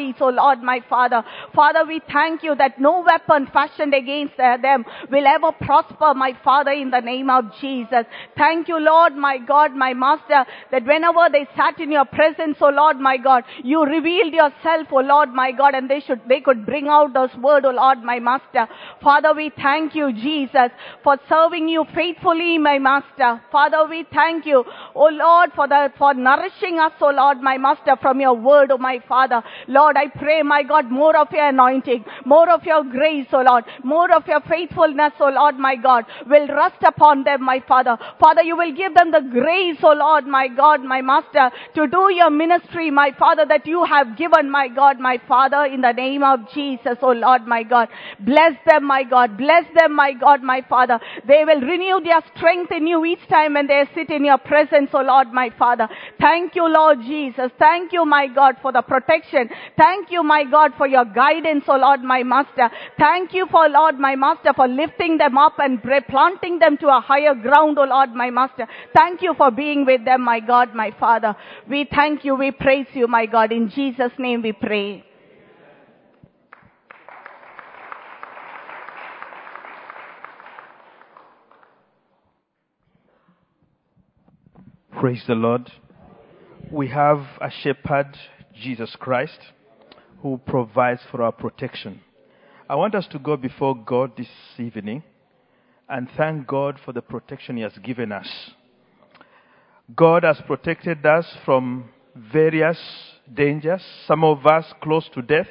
families, O Lord, my Father. Father, we thank you that no weapon fashioned against uh, them will ever prosper, my Father, in the name of Jesus. Thank you, Lord, my God, my Master, that whenever they sat in your presence, O Lord, my God, you revealed yourself, O Lord, my God, and they should, they could bring out those words, O Lord, my Master. Father, we thank you, Jesus, for serving you faithfully, my Master. Father, we thank you, O Lord, for the, for nourishing us, O Lord, my Master, from your word, O my Father. Lord, I pray, my God, more of your anointing, more of your grace, O Lord, more of your faithfulness, O Lord, my God, will rest upon them, my Father. Father, you will give them the grace, O Lord, my God, my Master, to do your ministry, my Father, that you have given, my God, my Father, in the name of Jesus, O Lord, my God. Bless them, my God. Bless them, my God, my Father. They will renew their strength in you each time when they sit in your presence, O Lord, my Father. Thank you, Lord Jesus. Thank you, my God, for the protection. Thank Thank you, my God, for your guidance, O Lord, my Master. Thank you for, Lord, my Master, for lifting them up and planting them to a higher ground, O Lord, my Master. Thank you for being with them, my God, my Father. We thank you, we praise you, my God. In Jesus' name we pray. Praise the Lord. We have a shepherd, Jesus Christ who provides for our protection. I want us to go before God this evening and thank God for the protection He has given us. God has protected us from various dangers, some of us close to death,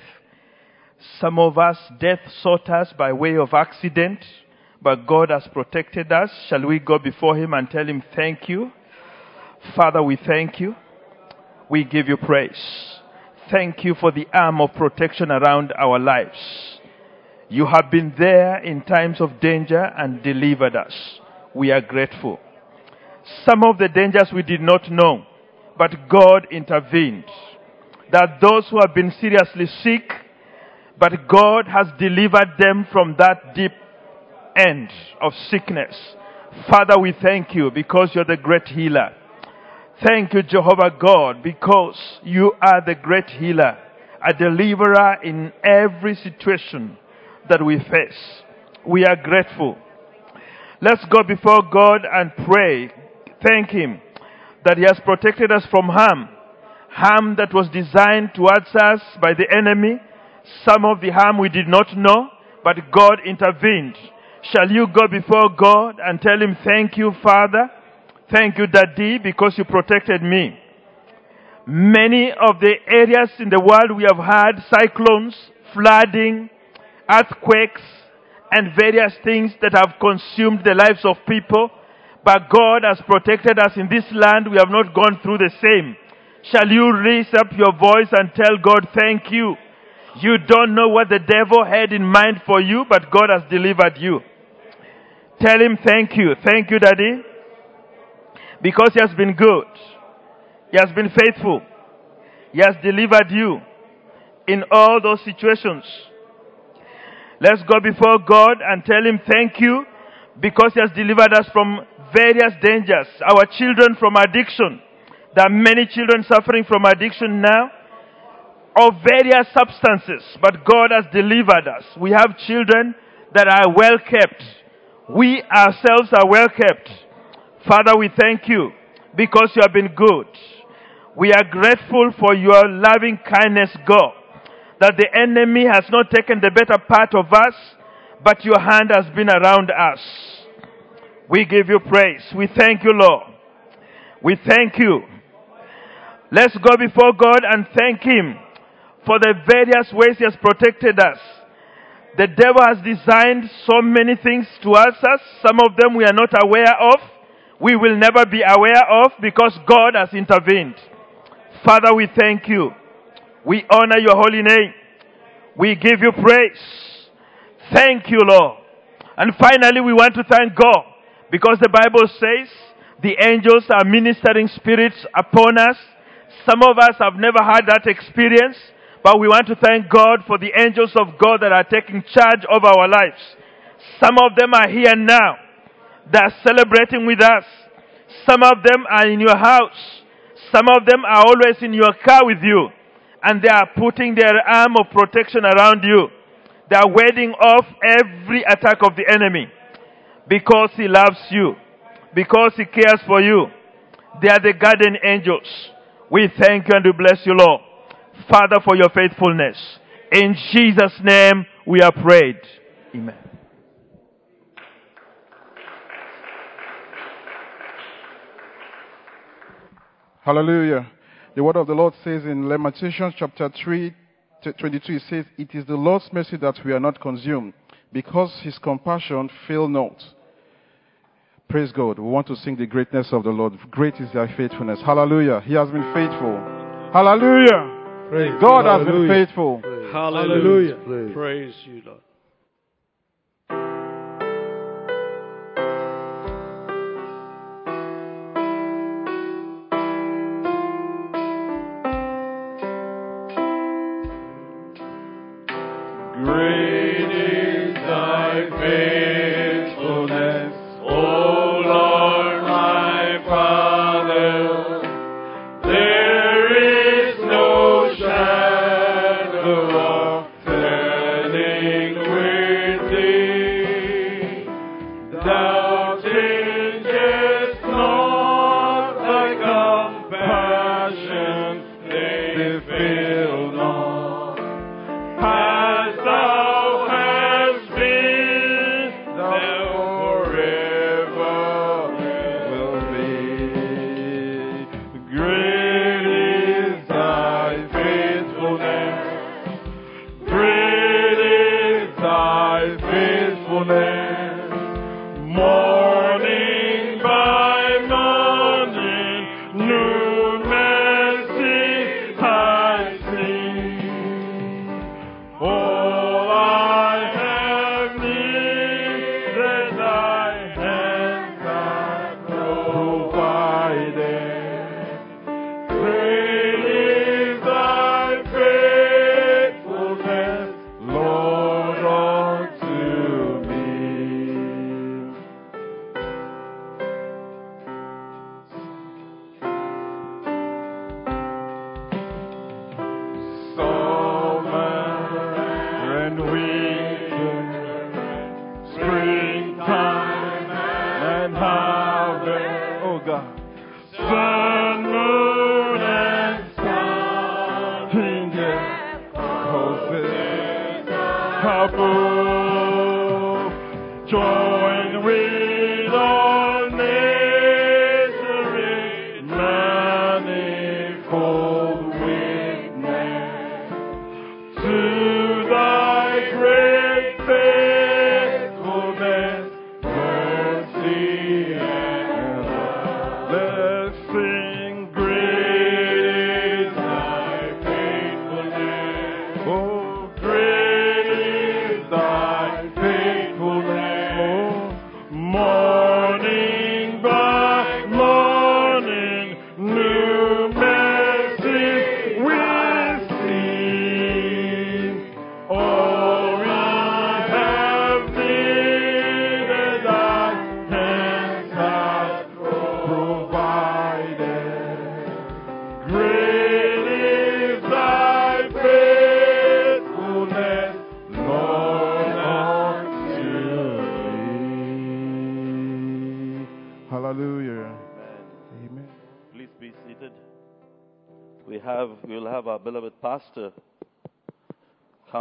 some of us death sought us by way of accident, but God has protected us. Shall we go before Him and tell Him, Thank you? Father, we thank you. We give you praise. Thank you for the arm of protection around our lives. You have been there in times of danger and delivered us. We are grateful. Some of the dangers we did not know, but God intervened. That those who have been seriously sick, but God has delivered them from that deep end of sickness. Father, we thank you because you're the great healer. Thank you, Jehovah God, because you are the great healer, a deliverer in every situation that we face. We are grateful. Let's go before God and pray. Thank Him that He has protected us from harm. Harm that was designed towards us by the enemy. Some of the harm we did not know, but God intervened. Shall you go before God and tell Him, Thank you, Father? Thank you, Daddy, because you protected me. Many of the areas in the world we have had cyclones, flooding, earthquakes, and various things that have consumed the lives of people. But God has protected us in this land. We have not gone through the same. Shall you raise up your voice and tell God, thank you? You don't know what the devil had in mind for you, but God has delivered you. Tell him thank you. Thank you, Daddy. Because he has been good. He has been faithful. He has delivered you in all those situations. Let's go before God and tell Him thank you because He has delivered us from various dangers. Our children from addiction. There are many children suffering from addiction now of various substances, but God has delivered us. We have children that are well kept. We ourselves are well kept. Father, we thank you because you have been good. We are grateful for your loving kindness, God that the enemy has not taken the better part of us, but your hand has been around us. We give you praise. We thank you, Lord. We thank you. Let's go before God and thank Him for the various ways He has protected us. The devil has designed so many things towards us. Some of them we are not aware of. We will never be aware of because God has intervened. Father, we thank you. We honor your holy name. We give you praise. Thank you, Lord. And finally, we want to thank God because the Bible says the angels are ministering spirits upon us. Some of us have never had that experience, but we want to thank God for the angels of God that are taking charge of our lives. Some of them are here now. They are celebrating with us. Some of them are in your house. Some of them are always in your car with you and they are putting their arm of protection around you. They are warding off every attack of the enemy because he loves you, because he cares for you. They are the guardian angels. We thank you and we bless you, Lord. Father, for your faithfulness. In Jesus' name we are prayed. Amen. Hallelujah. The word of the Lord says in Lamentations chapter 3, 22, it says, It is the Lord's mercy that we are not consumed, because his compassion fail not. Praise God. We want to sing the greatness of the Lord. Great is thy faithfulness. Hallelujah. He has been faithful. Hallelujah. Praise God has been faithful. Hallelujah. Praise you, Lord.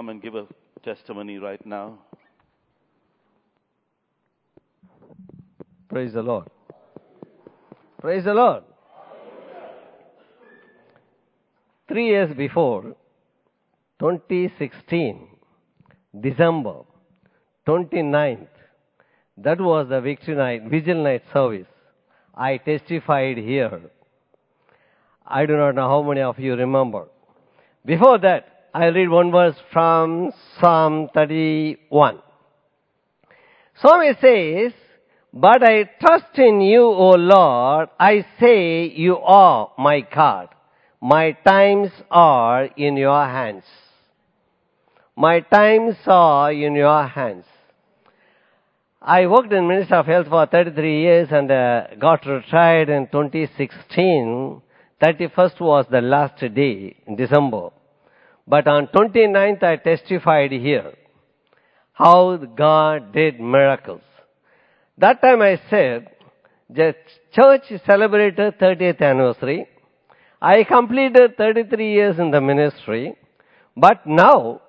Come and give a testimony right now. Praise the Lord. Praise the Lord. Three years before, 2016, December 29th, that was the victory night, vigil night service. I testified here. I do not know how many of you remember. Before that, I'll read one verse from Psalm 31. Psalmist says, But I trust in you, O Lord. I say, You are my God. My times are in your hands. My times are in your hands. I worked in Ministry of Health for 33 years and uh, got retired in 2016. 31st was the last day in December. But on 29th I testified here how God did miracles. That time I said, the church celebrated 30th anniversary. I completed 33 years in the ministry. But now,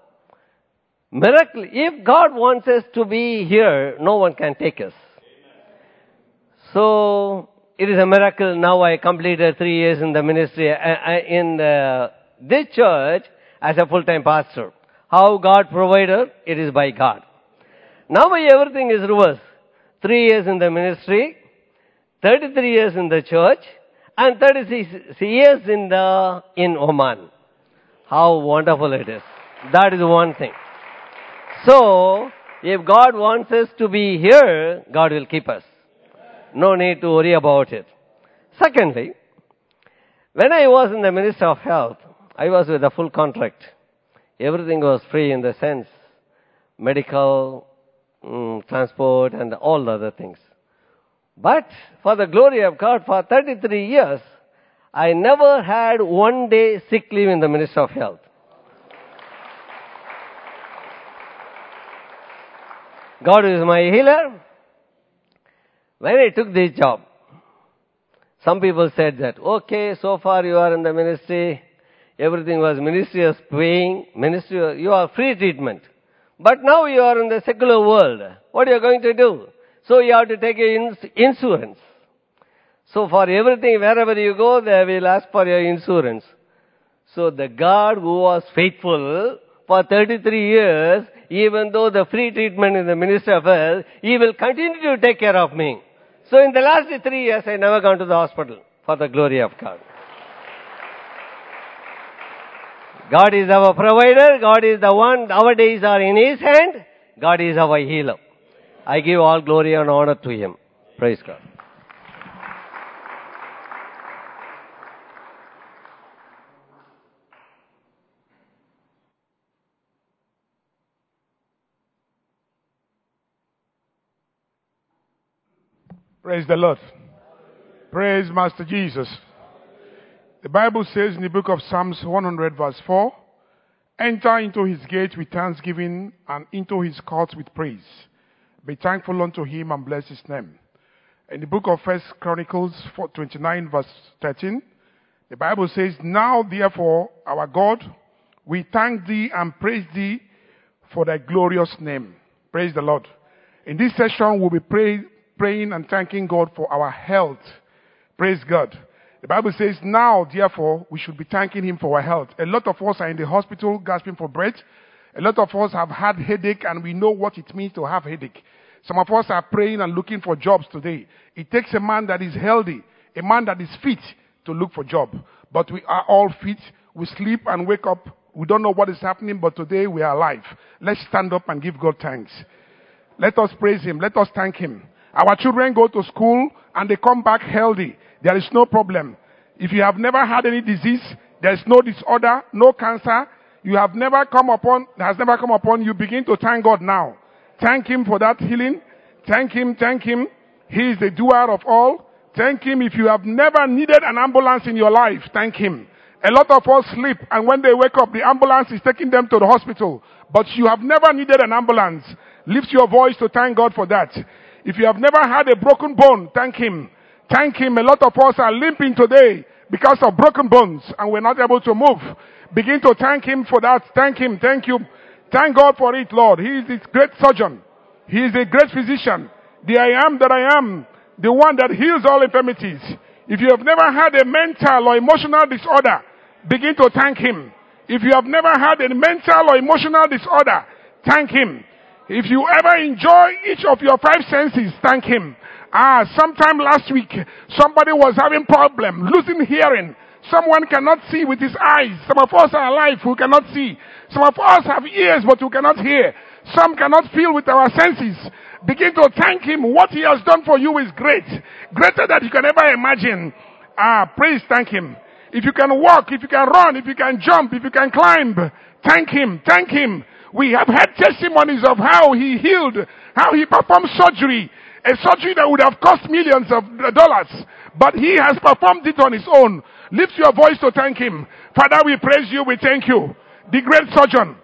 miracle, if God wants us to be here, no one can take us. So, it is a miracle. Now I completed three years in the ministry, uh, uh, in this church as a full-time pastor. How God provided, it is by God. Now everything is reversed. Three years in the ministry, 33 years in the church, and 36 years in the, in Oman. How wonderful it is. That is one thing. So, if God wants us to be here, God will keep us. No need to worry about it. Secondly, when I was in the Ministry of Health, I was with a full contract. Everything was free in the sense, medical, mm, transport and all the other things. But for the glory of God, for 33 years, I never had one day sick leave in the Ministry of Health. God is my healer. When I took this job, Some people said that, okay, so far you are in the ministry, everything was ministry was paying, ministry, you are free treatment. But now you are in the secular world. What are you going to do? So you have to take insurance. So for everything, wherever you go, they will ask for your insurance. So the God who was faithful for 33 years, even though the free treatment in the Ministry of Health, He will continue to take care of me. So in the last three years, I never gone to the hospital for the glory of God. God is our provider. God is the one. Our days are in His hand. God is our healer. I give all glory and honor to Him. Praise God. Praise the Lord. Praise Master Jesus. The Bible says in the book of Psalms 100 verse 4, Enter into his gate with thanksgiving and into his courts with praise. Be thankful unto him and bless his name. In the book of First Chronicles 29 verse 13, the Bible says, Now therefore, our God, we thank thee and praise thee for thy glorious name. Praise the Lord. In this session, we'll be pray, praying and thanking God for our health. Praise God. The Bible says, now, therefore, we should be thanking Him for our health. A lot of us are in the hospital gasping for breath. A lot of us have had headache and we know what it means to have headache. Some of us are praying and looking for jobs today. It takes a man that is healthy, a man that is fit to look for job. But we are all fit. We sleep and wake up. We don't know what is happening, but today we are alive. Let's stand up and give God thanks. Let us praise Him. Let us thank Him. Our children go to school and they come back healthy. There is no problem. If you have never had any disease, there is no disorder, no cancer, you have never come upon, has never come upon you, begin to thank God now. Thank Him for that healing. Thank Him, thank Him. He is the doer of all. Thank Him if you have never needed an ambulance in your life. Thank Him. A lot of us sleep and when they wake up, the ambulance is taking them to the hospital. But you have never needed an ambulance. Lift your voice to thank God for that. If you have never had a broken bone, thank Him. Thank Him. A lot of us are limping today because of broken bones and we're not able to move. Begin to thank Him for that. Thank Him. Thank you. Thank God for it, Lord. He is a great surgeon. He is a great physician. The I am that I am. The one that heals all infirmities. If you have never had a mental or emotional disorder, begin to thank Him. If you have never had a mental or emotional disorder, thank Him. If you ever enjoy each of your five senses, thank Him. Ah, sometime last week, somebody was having problem, losing hearing. Someone cannot see with his eyes. Some of us are alive who cannot see. Some of us have ears but who cannot hear. Some cannot feel with our senses. Begin to thank Him. What He has done for you is great. Greater than you can ever imagine. Ah, praise, thank Him. If you can walk, if you can run, if you can jump, if you can climb, thank Him, thank Him. We have had testimonies of how He healed, how He performed surgery, a surgery that would have cost millions of dollars, but He has performed it on His own. Lift your voice to thank Him. Father, we praise you, we thank you. The great surgeon,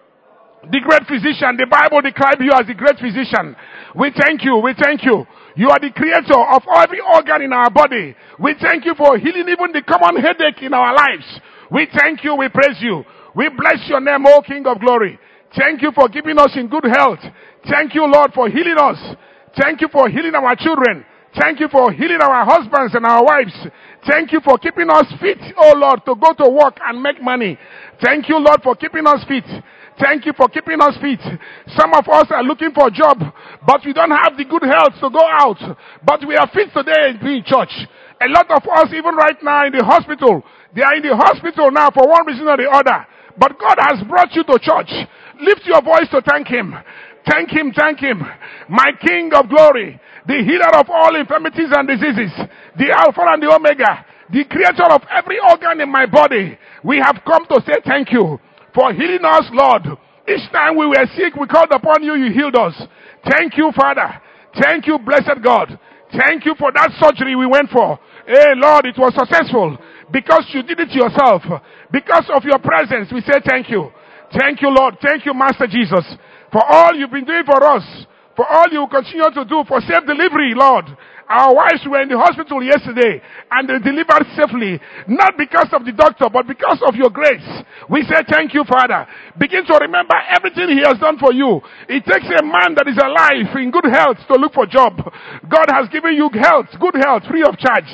the great physician, the Bible describes you as the great physician. We thank you, we thank you. You are the creator of every organ in our body. We thank you for healing even the common headache in our lives. We thank you, we praise you. We bless your name, O King of glory. Thank you for keeping us in good health. Thank you, Lord, for healing us. Thank you for healing our children. Thank you for healing our husbands and our wives. Thank you for keeping us fit, oh Lord, to go to work and make money. Thank you, Lord, for keeping us fit. Thank you for keeping us fit. Some of us are looking for a job, but we don't have the good health to go out. But we are fit today in church. A lot of us, even right now in the hospital, they are in the hospital now for one reason or the other. But God has brought you to church. Lift your voice to thank Him. Thank Him, thank Him. My King of glory, the healer of all infirmities and diseases, the Alpha and the Omega, the creator of every organ in my body. We have come to say thank you for healing us, Lord. Each time we were sick, we called upon you, you healed us. Thank you, Father. Thank you, blessed God. Thank you for that surgery we went for. Hey, Lord, it was successful because you did it yourself. Because of your presence, we say thank you. Thank you, Lord. Thank you, Master Jesus, for all you've been doing for us, for all you continue to do for safe delivery, Lord. Our wives were in the hospital yesterday and they delivered safely, not because of the doctor, but because of your grace. We say thank you, Father. Begin to remember everything He has done for you. It takes a man that is alive in good health to look for job. God has given you health, good health, free of charge.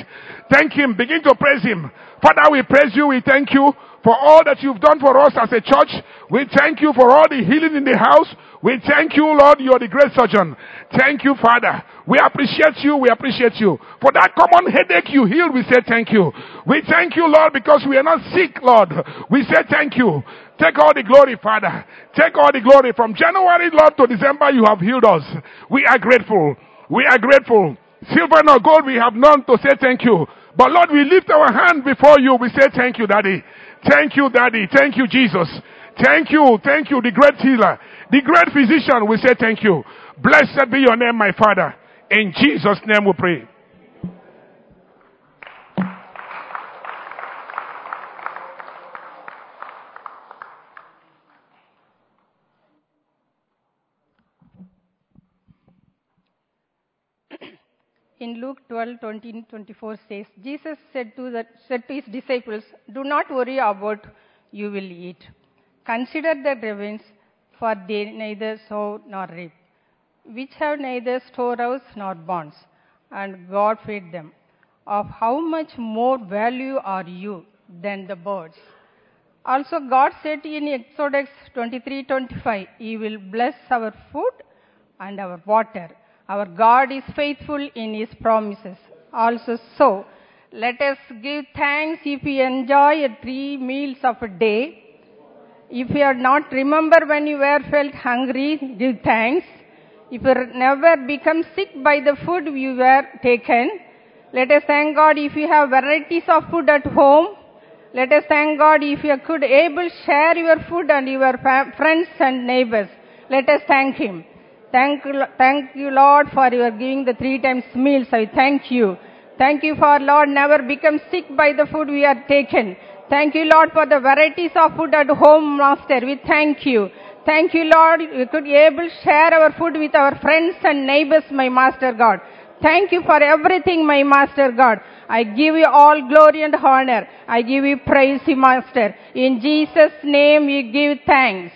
Thank Him. Begin to praise Him. Father, we praise you. We thank you for all that you've done for us as a church. We thank you for all the healing in the house. We thank you, Lord. You are the great surgeon. Thank you, Father. We appreciate you. We appreciate you. For that common headache you healed, we say thank you. We thank you, Lord, because we are not sick, Lord. We say thank you. Take all the glory, Father. Take all the glory. From January, Lord, to December, you have healed us. We are grateful. We are grateful. Silver and gold we have none to say thank you. But Lord, we lift our hand before you. We say thank you, Daddy. Thank you, Daddy. Thank you, Jesus. Thank you. Thank you, the great healer, the great physician. We say thank you. Blessed be your name, my Father. In Jesus' name we pray. In Luke 12, 20, 24 says, Jesus said to, the, said to his disciples, Do not worry about you will eat. Consider the ravens, for they neither sow nor reap, which have neither storehouse nor barns, and God fed them. Of how much more value are you than the birds? Also, God said in Exodus 23, 25, He will bless our food and our water. Our God is faithful in His promises. Also, so let us give thanks if we enjoy three meals of a day. If you are not remember when you were felt hungry, give thanks. If you never become sick by the food you were taken, let us thank God if you have varieties of food at home. Let us thank God if you could able share your food and your friends and neighbors. Let us thank Him. Thank you, thank you, Lord, for your giving the three times meals. I thank you. Thank you for Lord never become sick by the food we are taken. Thank you, Lord, for the varieties of food at home, Master. We thank you. Thank you, Lord. We could able share our food with our friends and neighbors, my Master God. Thank you for everything, my Master God. I give you all glory and honor. I give you praise, Master. In Jesus' name we give thanks.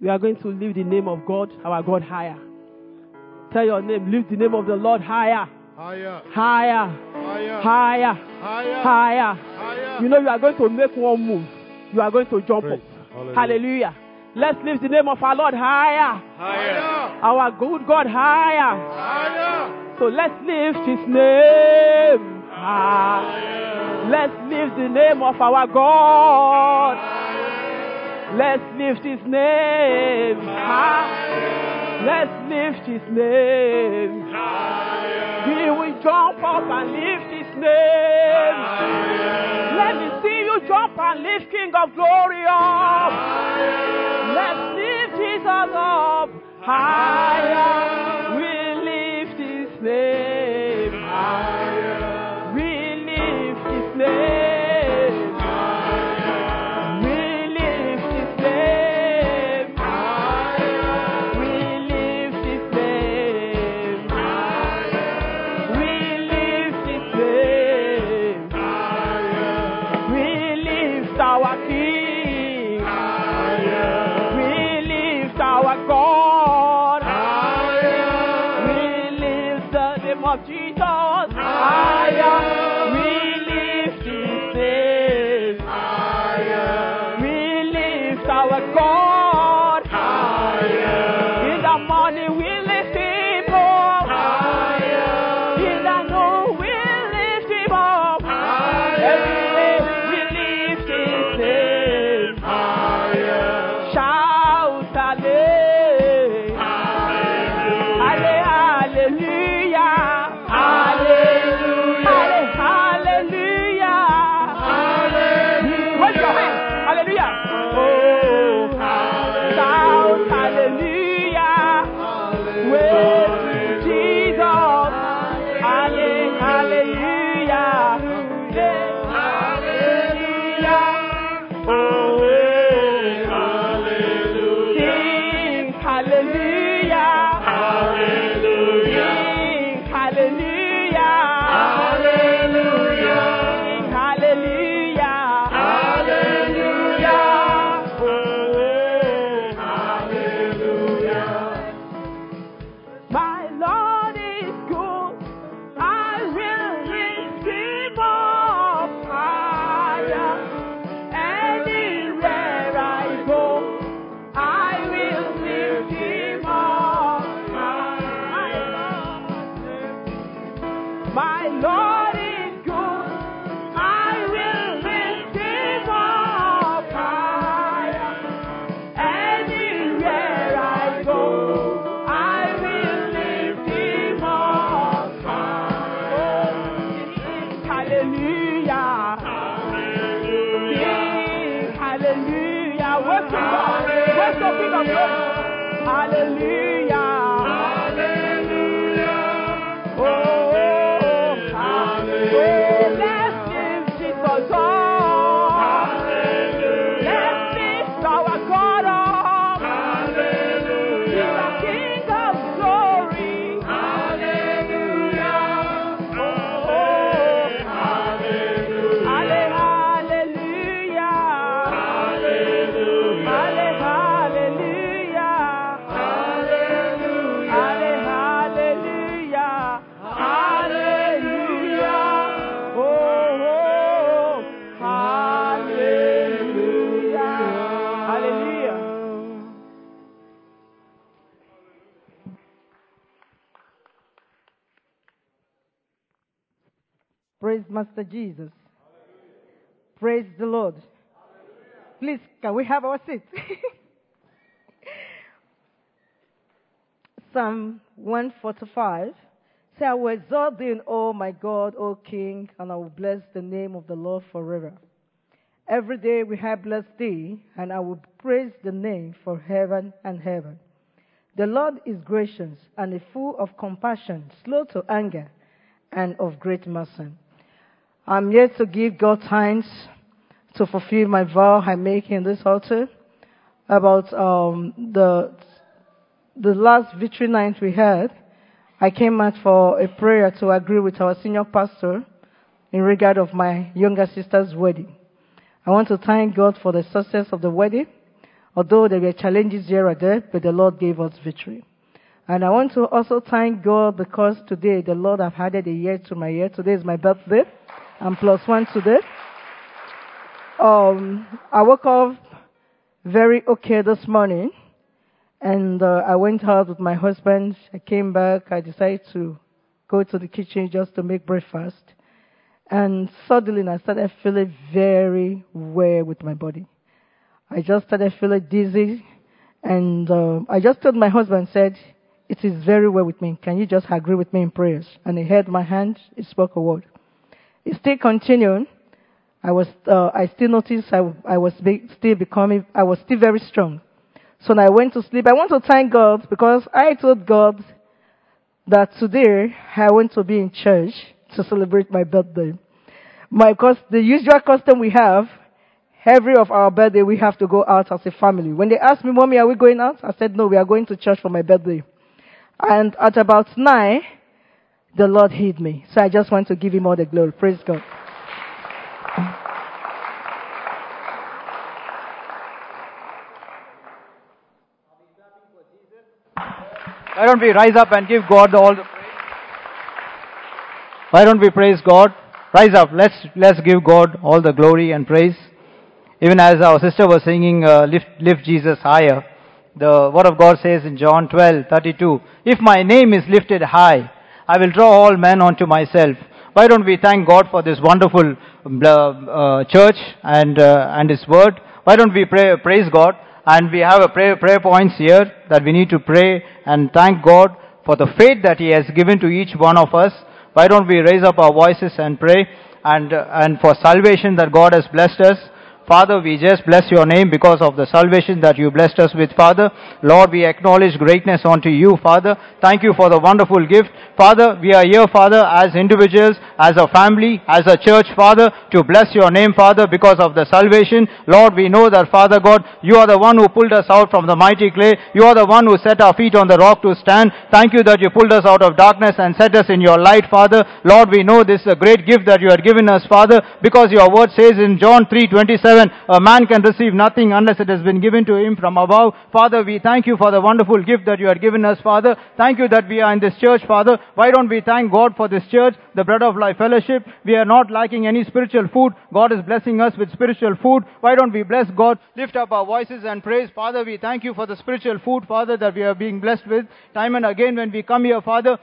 We are going to lift the name of God, our God, higher. Tell your name, lift the name of the Lord higher. Higher. Higher. Higher. Higher. Higher. Higher. Higher. You know you are going to make one move. You are going to jump Praise. up. Hallelujah. Hallelujah. Let's lift the name of our Lord higher. Higher. Our good God higher. Higher. So let's lift his name high. Let's lift the name of our God. Let's lift his name high. Let's lift his name high. We will jump up and lift his name. Let me see you jump and lift King of Glory up. Let's lift Jesus up higher. We lift his name higher. We lift his name Master Jesus. Praise the Lord. Please, can we have our seat? Psalm 145. Say, I will exalt thee all my God, O King, and I will bless the name of the Lord forever. Every day we have blessed thee, and I will praise the name for heaven and heaven. The Lord is gracious and full of compassion, slow to anger, and of great mercy. I'm here to give God thanks to fulfill my vow I make in this altar about um, the the last victory night we had. I came out for a prayer to agree with our senior pastor in regard of my younger sister's wedding. I want to thank God for the success of the wedding, although there were challenges here and there, but the Lord gave us victory. And I want to also thank God because today the Lord have added a year to my year. Today is my birthday. I'm plus one today. Um, I woke up very okay this morning, and uh, I went out with my husband. I came back. I decided to go to the kitchen just to make breakfast, and suddenly I started feeling very weird with my body. I just started feeling dizzy, and uh, I just told my husband, said, "It is very well with me. Can you just agree with me in prayers?" And he held my hand. He spoke a word. It still continued. I was, uh, I still noticed I, I was be, still becoming, I was still very strong. So when I went to sleep, I want to thank God because I told God that today I want to be in church to celebrate my birthday. My, because the usual custom we have, every of our birthday we have to go out as a family. When they asked me, mommy, are we going out? I said, no, we are going to church for my birthday. And at about nine, the Lord hid me. So I just want to give him all the glory. Praise God. Why don't we rise up and give God all the praise? Why don't we praise God? Rise up. Let's let's give God all the glory and praise. Even as our sister was singing, uh, lift lift Jesus higher. The word of God says in John 12:32, "If my name is lifted high, I will draw all men unto myself." Why don't we thank God for this wonderful uh, church and uh, and His word? Why don't we pray, praise God? And we have a prayer, prayer points here that we need to pray and thank God for the faith that He has given to each one of us. Why don't we raise up our voices and pray and, uh, and for salvation that God has blessed us. Father, we just bless your name because of the salvation that you blessed us with, Father. Lord, we acknowledge greatness unto you, Father. Thank you for the wonderful gift. Father, we are here, Father, as individuals, as a family, as a church, Father, to bless your name, Father, because of the salvation. Lord, we know that, Father God, you are the one who pulled us out from the mighty clay. You are the one who set our feet on the rock to stand. Thank you that you pulled us out of darkness and set us in your light, Father. Lord, we know this is a great gift that you have given us, Father, because your word says in John 3:27, a man can receive nothing unless it has been given to him from above. Father, we thank you for the wonderful gift that you have given us, Father. Thank you that we are in this church, Father. Why don't we thank God for this church, the Bread of Life Fellowship? We are not lacking any spiritual food. God is blessing us with spiritual food. Why don't we bless God? Lift up our voices and praise. Father, we thank you for the spiritual food, Father, that we are being blessed with. Time and again when we come here, Father,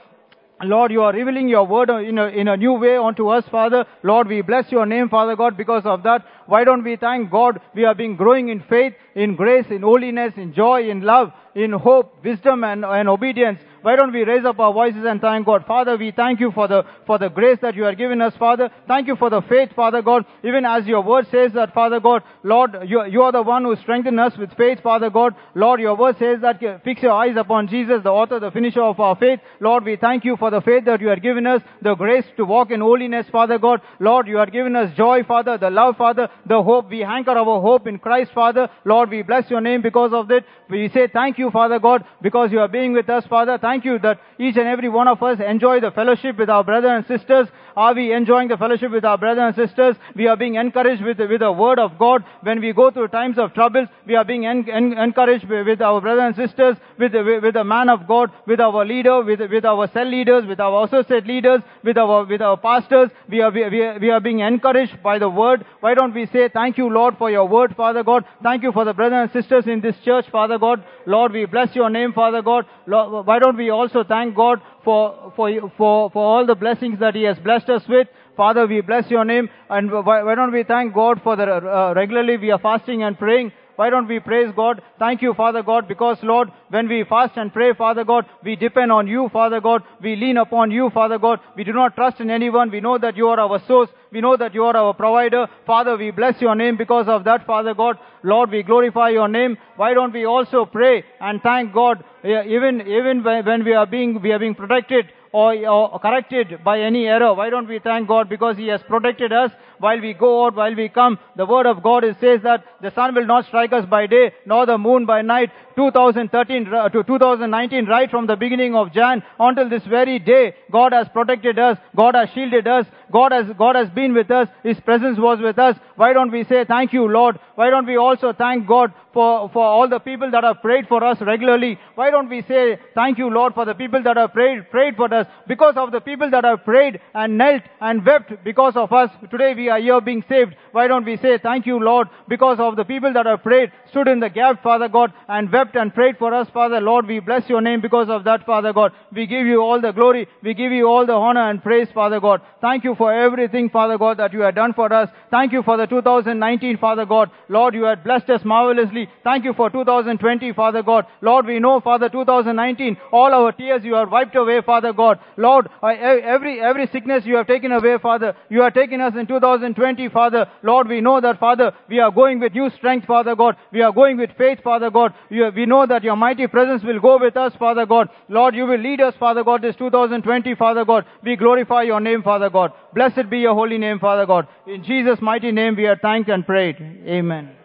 Lord, you are revealing your word in a, in a new way unto us, Father. Lord, we bless your name, Father God, because of that. Why don't we thank God? We are being growing in faith, in grace, in holiness, in joy, in love, in hope, wisdom, and, and obedience. Why don't we raise up our voices and thank God? Father, we thank you for the, for the grace that you are giving us, Father. Thank you for the faith, Father God. Even as your word says that, Father God, Lord, you, you are the one who strengthened us with faith, Father God. Lord, your word says that uh, fix your eyes upon Jesus, the author, the finisher of our faith. Lord, we thank you for the faith that you are given us, the grace to walk in holiness, Father God. Lord, you are given us joy, Father, the love, Father, the hope. We anchor our hope in Christ, Father. Lord, we bless your name because of that. We say thank you, Father God, because you are being with us, Father. Thank you that each and every one of us enjoy the fellowship with our brothers and sisters. Are we enjoying the fellowship with our brothers and sisters? We are being encouraged with, with the word of God. When we go through times of troubles, we are being en- en- encouraged with, with our brothers and sisters, with, the- with the man of God, with our leader, with, with our cell leaders, with our associate leaders, with our, with our pastors. We are, we, are, we are being encouraged by the word. Why don't we say thank you, Lord, for your word, Father God. Thank you for the brothers and sisters in this church, Father God. Lord, we bless your name, Father God. Lord, why don't we also thank God for, for, for, for all the blessings that He has blessed us with. Father, we bless your name. And why, why don't we thank God for the, uh, regularly we are fasting and praying. Why don't we praise God? Thank you, Father God, because Lord, when we fast and pray, Father God, we depend on you, Father God. We lean upon you, Father God. We do not trust in anyone. We know that you are our source. We know that you are our provider. Father, we bless your name because of that, Father God. Lord, we glorify your name. Why don't we also pray and thank God, eh, even, even when we are being, we are being protected or, or corrected by any error. Why don't we thank God because He has protected us while we go out, while we come. The word of God is, says that the sun will not strike us by day, nor the moon by night. 2013 uh, to 2019, right from the beginning of Jan until this very day, God has protected us. God has shielded us. God has, God has been with us. His presence was with us. Why don't we say thank you, Lord? Why don't we also thank God for, for all the people that have prayed for us regularly? Why don't we say thank you, Lord, for the people that have prayed, prayed for us? Because of the people that have prayed and knelt and wept because of us, today we here being saved. Why don't we say thank you, Lord, because of the people that have prayed, stood in the gap, Father God, and wept and prayed for us, Father. Lord, we bless your name because of that, Father God. We give you all the glory. We give you all the honor and praise, Father God. Thank you for everything, Father God, that you have done for us. Thank you for the 2019, Father God. Lord, you had blessed us marvelously. Thank you for 2020, Father God. Lord, we know, Father, 2019, all our tears you have wiped away, Father God. Lord, every, every sickness you have taken away, Father. You have taken us in 2020, Father. Lord, we know that, Father, we are going with new strength, Father God. We are going with faith, Father God. We know that your mighty presence will go with us, Father God. Lord, you will lead us, Father God, this 2020, Father God. We glorify your name, Father God. Blessed be your holy name, Father God. In Jesus' mighty name we are thanked and prayed. Amen.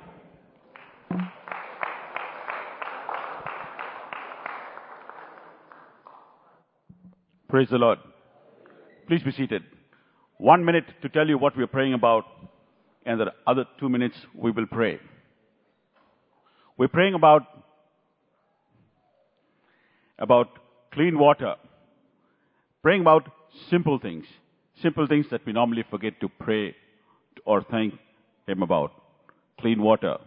Praise the Lord. Please be seated. One minute to tell you what we are praying about, and the other two minutes we will pray. We're praying about, about clean water. Praying about simple things. Simple things that we normally forget to pray or thank Him about. Clean water,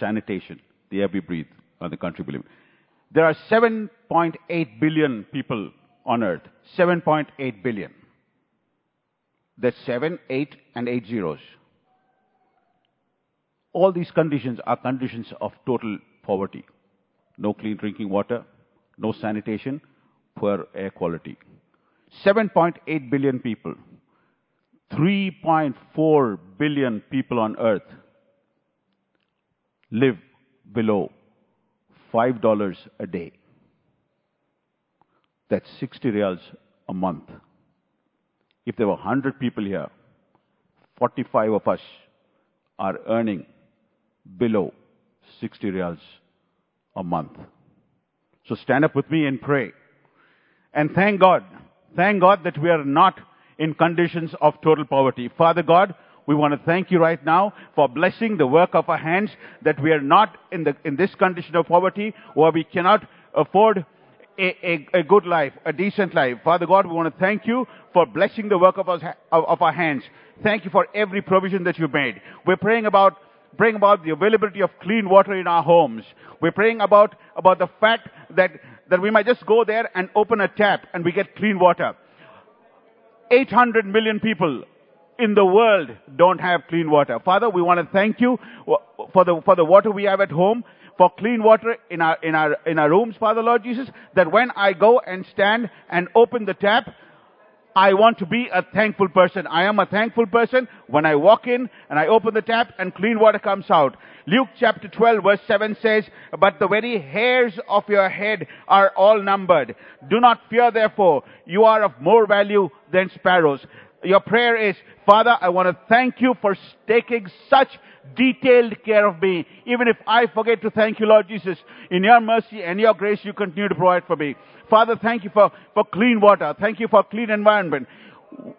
sanitation, the air we breathe, and the country we live in. There are 7.8 billion people on earth. 7.8 billion. That's 7, 8, and 8 zeros. All these conditions are conditions of total poverty. No clean drinking water, no sanitation, poor air quality. 7.8 billion people. 3.4 billion people on earth live below $5 a day. That's 60 rials a month. If there were 100 people here, 45 of us are earning below 60 rials a month. So stand up with me and pray. And thank God, thank God that we are not in conditions of total poverty. Father God, we want to thank you right now for blessing the work of our hands, that we are not in, the, in this condition of poverty where we cannot afford a, a, a, good life, a decent life. Father God, we want to thank you for blessing the work of, us, of, our hands. Thank you for every provision that you made. We're praying about praying about the availability of clean water in our homes. We're praying about, about the fact that, that we might just go there and open a tap and we get clean water. 800 million people in the world don't have clean water. Father, we want to thank you for the, for the water we have at home, for clean water in our, in our, in our rooms, Father Lord Jesus, that when I go and stand and open the tap, I want to be a thankful person. I am a thankful person when I walk in and I open the tap and clean water comes out. Luke chapter 12 verse 7 says, But the very hairs of your head are all numbered. Do not fear therefore. You are of more value than sparrows. Your prayer is, Father, I want to thank you for taking such detailed care of me. Even if I forget to thank you, Lord Jesus, in your mercy and your grace, you continue to provide for me. Father, thank you for, for clean water. Thank you for clean environment.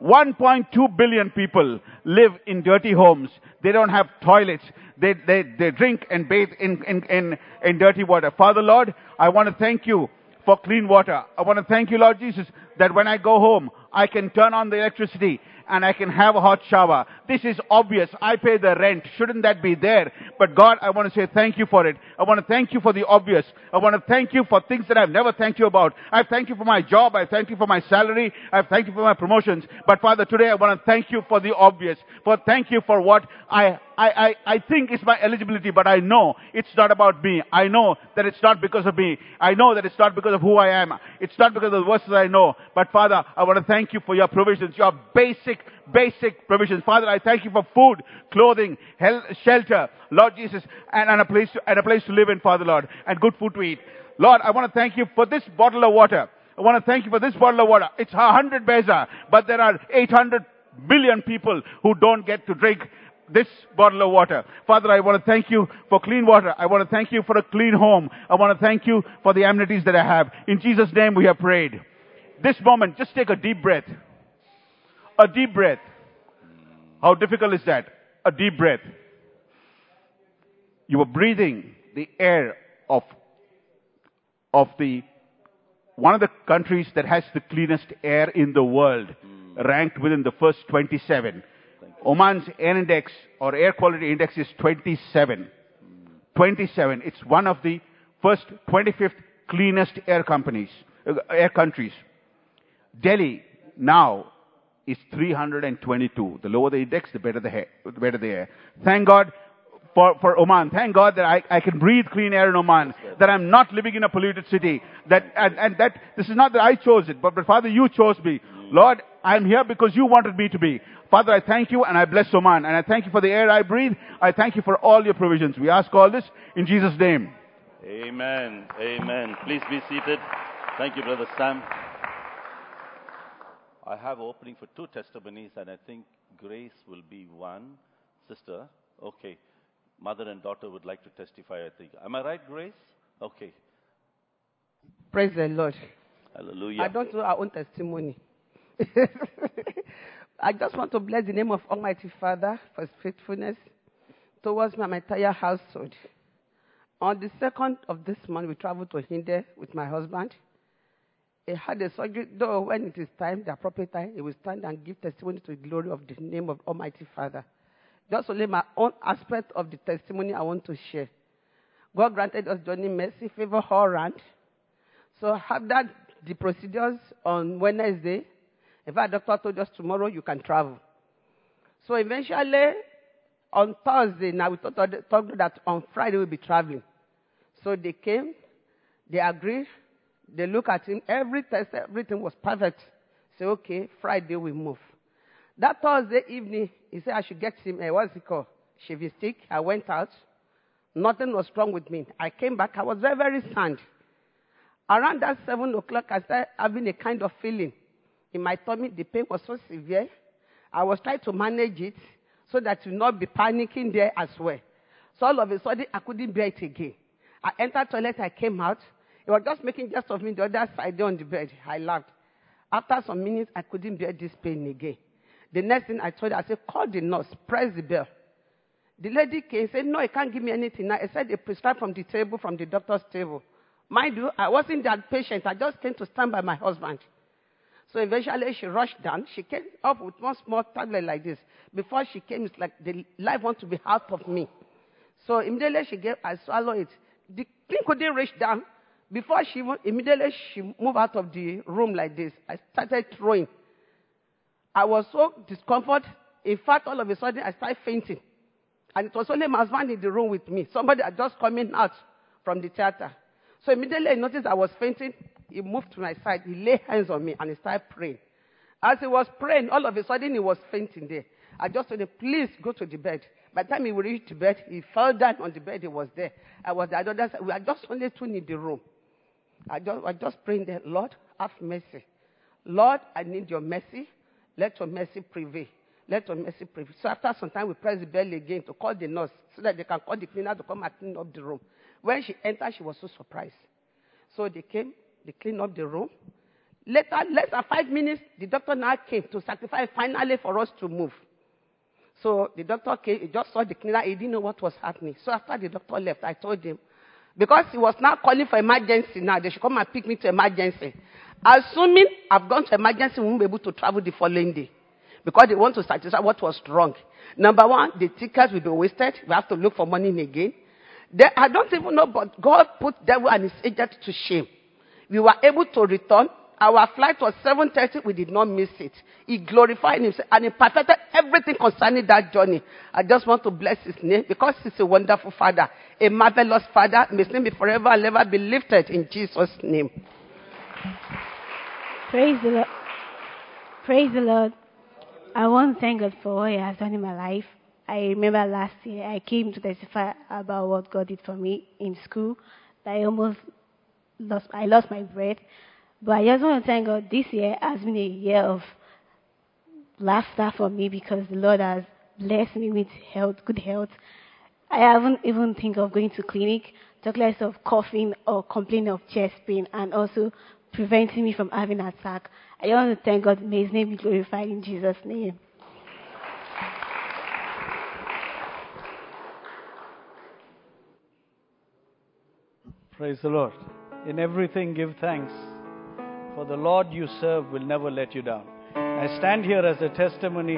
1.2 billion people live in dirty homes. They don't have toilets. They, they, they drink and bathe in, in, in, in dirty water. Father Lord, I want to thank you for clean water. I want to thank you, Lord Jesus, that when I go home, I can turn on the electricity and I can have a hot shower. This is obvious. I pay the rent. Shouldn't that be there? But God, I want to say thank you for it. I want to thank you for the obvious. I want to thank you for things that I've never thanked you about. I thank you for my job. I thank you for my salary. I thank you for my promotions. But Father, today I want to thank you for the obvious. For thank you for what I I, I, I think it's my eligibility, but I know it's not about me. I know that it's not because of me. I know that it's not because of who I am. It's not because of the verses I know. But Father, I want to thank you for your provisions, your basic, basic provisions. Father, I thank you for food, clothing, health, shelter, Lord Jesus, and, and a place to, and a place to live in, Father Lord, and good food to eat. Lord, I want to thank you for this bottle of water. I want to thank you for this bottle of water. It's a hundred baisa, but there are 800 billion people who don't get to drink this bottle of water. Father, I want to thank you for clean water. I want to thank you for a clean home. I want to thank you for the amenities that I have. In Jesus' name we have prayed. This moment, just take a deep breath. A deep breath. How difficult is that? A deep breath. You are breathing the air of, of the, one of the countries that has the cleanest air in the world, ranked within the first 27. Oman's air index or air quality index is 27. 27. It's one of the first 25th cleanest air companies, uh, air countries. Delhi now is 322. The lower the index, the better the, hair, the better the air. Thank God for, for Oman. Thank God that I, I can breathe clean air in Oman. That I'm not living in a polluted city. That, and, and that, this is not that I chose it, but, but Father, you chose me. Mm. Lord, I'm here because you wanted me to be. Father, I thank you and I bless Oman. And I thank you for the air I breathe. I thank you for all your provisions. We ask all this in Jesus' name. Amen. Amen. Please be seated. Thank you, Brother Sam. I have opening for two testimonies, and I think Grace will be one. Sister, okay. Mother and daughter would like to testify, I think. Am I right, Grace? Okay. Praise the Lord. Hallelujah. I don't know our own testimony. I just want to bless the name of Almighty Father for his faithfulness towards my entire household. On the second of this month, we traveled to Hinde with my husband. He had a surgery, though when it is time, the appropriate time, he will stand and give testimony to the glory of the name of Almighty Father. Just only my own aspect of the testimony I want to share. God granted us journey mercy, favor all round. So after the procedures on Wednesday, in fact, doctor told us tomorrow you can travel. So eventually, on Thursday, now we thought, thought that on Friday we'll be traveling. So they came, they agreed, they look at him, every test, everything was perfect. Say, okay, Friday we move. That Thursday evening, he said I should get him, uh, what's it called? Chevy stick. I went out. Nothing was wrong with me. I came back. I was very, very sad. Around that 7 o'clock, I started having a kind of feeling in my tummy. The pain was so severe. I was trying to manage it so that you not be panicking there as well. So all of a sudden, I couldn't bear it again. I entered toilet, I came out. It was just making jest of me the other side on the bed. I laughed. After some minutes, I couldn't bear this pain again. The next thing I told her, I said, call the nurse, press the bell. The lady came and said, no, he can't give me anything now. I said they prescribed from the table, from the doctor's table. Mind you, I wasn't that patient. I just came to stand by my husband. So eventually she rushed down. She came up with one small tablet like this. Before she came, it's like the life wants to be out of me. So immediately she gave, I swallowed it. The thing couldn't reach down. Before she immediately she moved out of the room like this. I started throwing. I was so discomfort. In fact, all of a sudden I started fainting. And it was only my husband in the room with me. Somebody had just coming out from the theater. So immediately I noticed I was fainting. He moved to my side. He laid hands on me and he started praying. As he was praying, all of a sudden he was fainting there. I just told him, please go to the bed. By the time he reached the bed, he fell down on the bed. He was there. I was the other side. We are just only two in the room. I just, I just praying there, Lord, have mercy. Lord, I need your mercy. Let your mercy prevail. Let your mercy prevail. So after some time, we press the bell again to call the nurse so that they can call the cleaner to come and clean up the room. When she entered, she was so surprised. So they came, they cleaned up the room. Later, less than five minutes, the doctor now came to sacrifice finally for us to move. So the doctor came, he just saw the cleaner, he didn't know what was happening. So after the doctor left, I told him, because he was now calling for emergency now, they should come and pick me to emergency. Assuming I've gone to emergency, we won't be able to travel the following day. Because they want to satisfy what was wrong. Number one, the tickets will be wasted. We have to look for money again. They, I don't even know, but God put devil and his agent to shame. We were able to return. Our flight was 7.30. We did not miss it. He glorified himself and he perfected everything concerning that journey. I just want to bless his name because he's a wonderful father, a marvelous father. May his name be forever and ever be lifted in Jesus' name. Praise the Lord. Praise the Lord. I want to thank God for what He has done in my life. I remember last year I came to testify about what God did for me in school. I almost lost, I lost my breath. But I just want to thank God this year has been a year of laughter for me because the Lord has blessed me with health, good health. I haven't even think of going to clinic, talk less of coughing or complaining of chest pain and also preventing me from having an attack. I want to thank God. May His name be glorified in Jesus' name. Praise the Lord. In everything, give thanks, for the Lord you serve will never let you down. I stand here as a testimony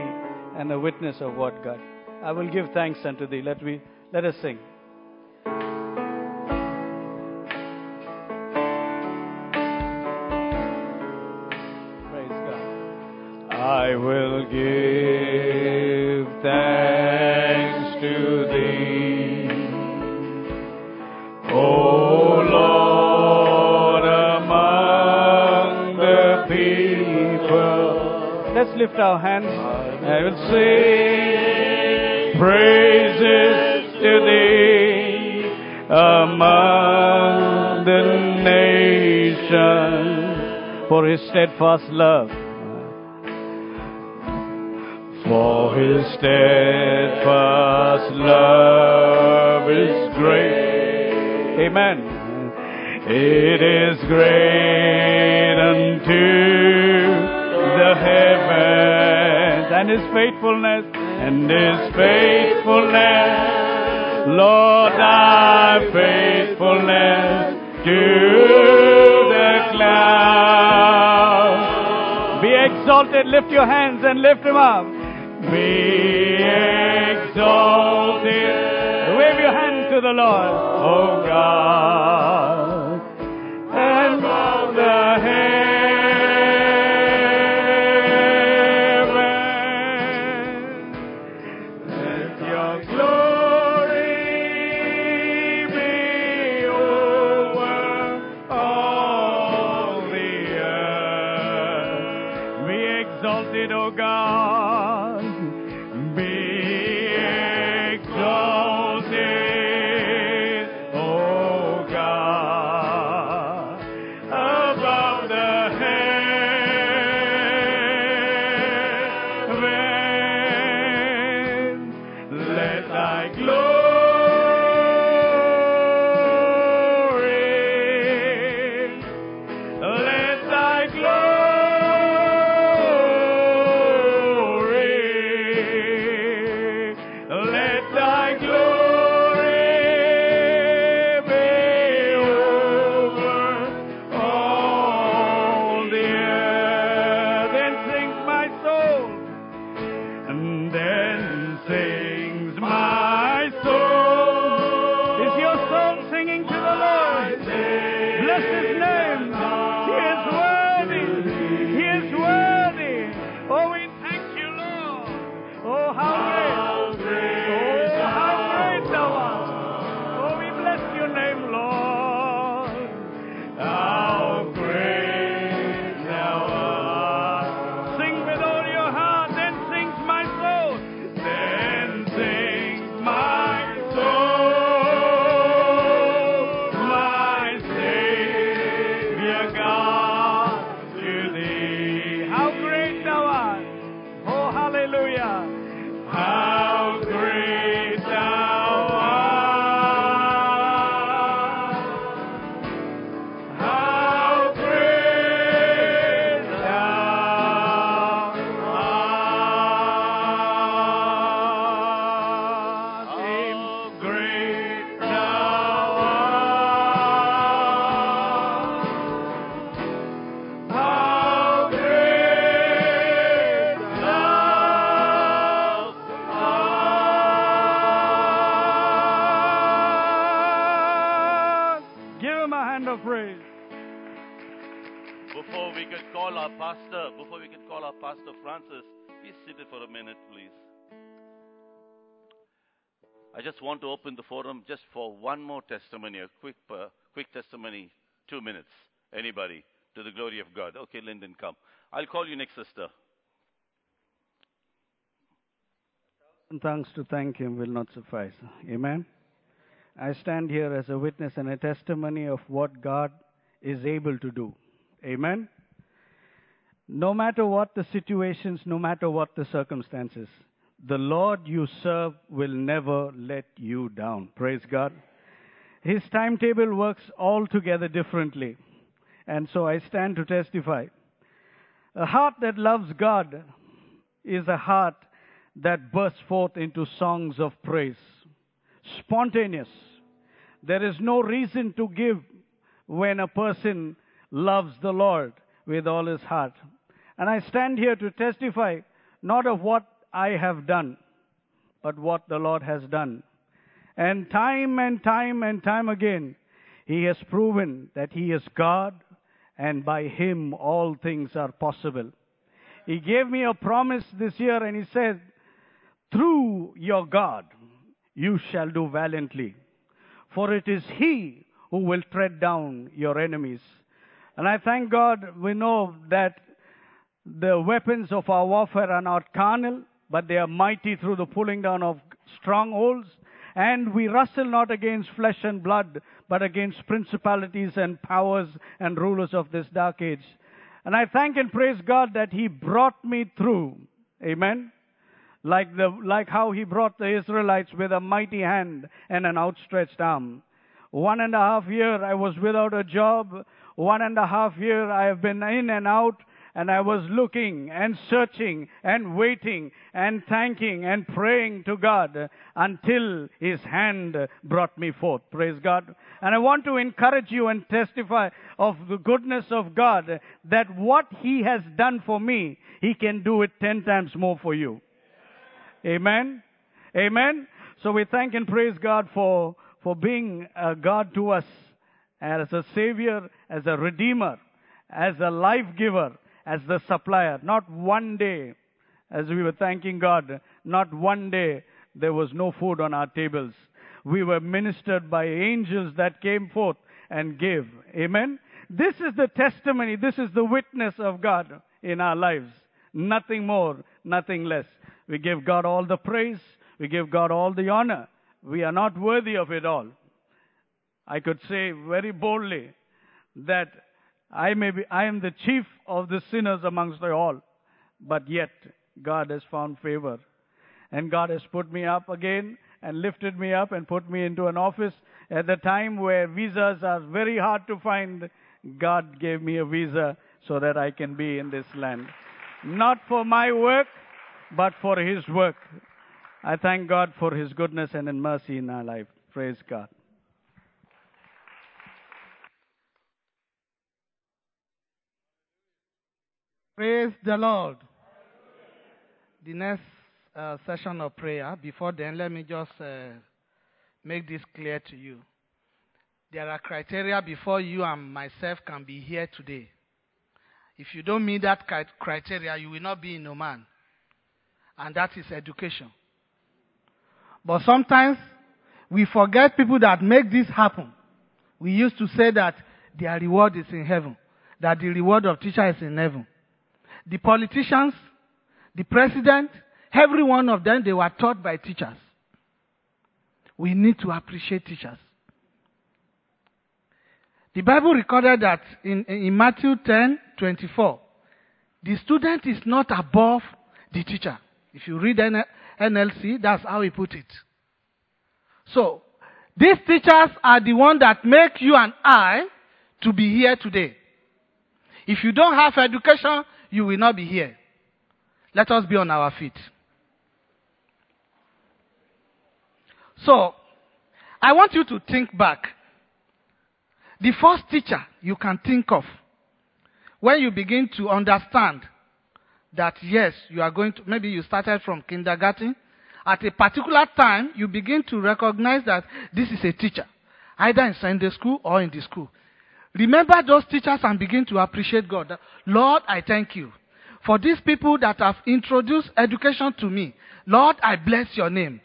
and a witness of what God. I will give thanks unto thee. Let, we, let us sing. Praise God. I will give thanks to thee, O Lord, among the people. Let's lift our hands. I will sing praises to thee among the nations for his steadfast love. For his steadfast love is great. Amen. It is great unto the heavens and his faithfulness and his faithfulness. Lord, thy faithfulness to the clouds. Be exalted. Lift your hands and lift them up. Be exalted. Wave your hand to the Lord. O God. Forum just for one more testimony, a quick, uh, quick testimony, two minutes. Anybody, to the glory of God. Okay, Lyndon, come. I'll call you next, sister. Thanks to thank Him will not suffice. Amen. I stand here as a witness and a testimony of what God is able to do. Amen. No matter what the situations, no matter what the circumstances, the Lord you serve will never let you down. Praise God. His timetable works altogether differently. And so I stand to testify. A heart that loves God is a heart that bursts forth into songs of praise. Spontaneous. There is no reason to give when a person loves the Lord with all his heart. And I stand here to testify not of what I have done, but what the Lord has done. And time and time and time again, He has proven that He is God, and by Him all things are possible. He gave me a promise this year, and He said, Through your God, you shall do valiantly, for it is He who will tread down your enemies. And I thank God we know that the weapons of our warfare are not carnal, but they are mighty through the pulling down of strongholds. And we wrestle not against flesh and blood, but against principalities and powers and rulers of this dark age. And I thank and praise God that He brought me through. Amen. Like the, like how He brought the Israelites with a mighty hand and an outstretched arm. One and a half year I was without a job. One and a half year I have been in and out and I was looking and searching and waiting and thanking and praying to God until His hand brought me forth. Praise God. And I want to encourage you and testify of the goodness of God that what He has done for me, He can do it ten times more for you. Amen. Amen. So we thank and praise God for, for being a God to us as a Savior, as a Redeemer, as a life giver, as the supplier. Not one day, as we were thanking God, not one day there was no food on our tables. We were ministered by angels that came forth and gave. Amen? This is the testimony, this is the witness of God in our lives. Nothing more, nothing less. We give God all the praise, we give God all the honor. We are not worthy of it all. I could say very boldly that I may be, I am the chief of the sinners amongst you all, but yet God has found favor. And God has put me up again and lifted me up and put me into an office at the time where visas are very hard to find. God gave me a visa so that I can be in this land. Not for my work, but for His work. I thank God for His goodness and in mercy in our life. Praise God. Praise the Lord. The next uh, session of prayer, before then, let me just uh, make this clear to you. There are criteria before you and myself can be here today. If you don't meet that criteria, you will not be in Oman. And that is education. But sometimes we forget people that make this happen. We used to say that their reward is in heaven, that the reward of teacher is in heaven the politicians, the president, every one of them, they were taught by teachers. We need to appreciate teachers. The Bible recorded that in, in Matthew 10 24, the student is not above the teacher. If you read NLT, that's how he put it. So, these teachers are the ones that make you and I to be here today. If you don't have education, you will not be here. Let us be on our feet. So, I want you to think back. The first teacher you can think of when you begin to understand that yes, you are going to, maybe you started from kindergarten. At a particular time, you begin to recognize that this is a teacher, either in Sunday school or in the school. Remember those teachers and begin to appreciate God. Lord, I thank you for these people that have introduced education to me. Lord, I bless your name.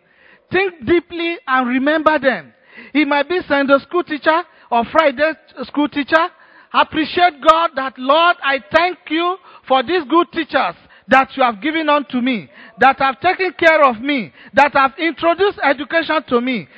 Think deeply and remember them. It might be Sunday school teacher or Friday school teacher. Appreciate God that, Lord, I thank you for these good teachers that you have given unto me, that have taken care of me, that have introduced education to me.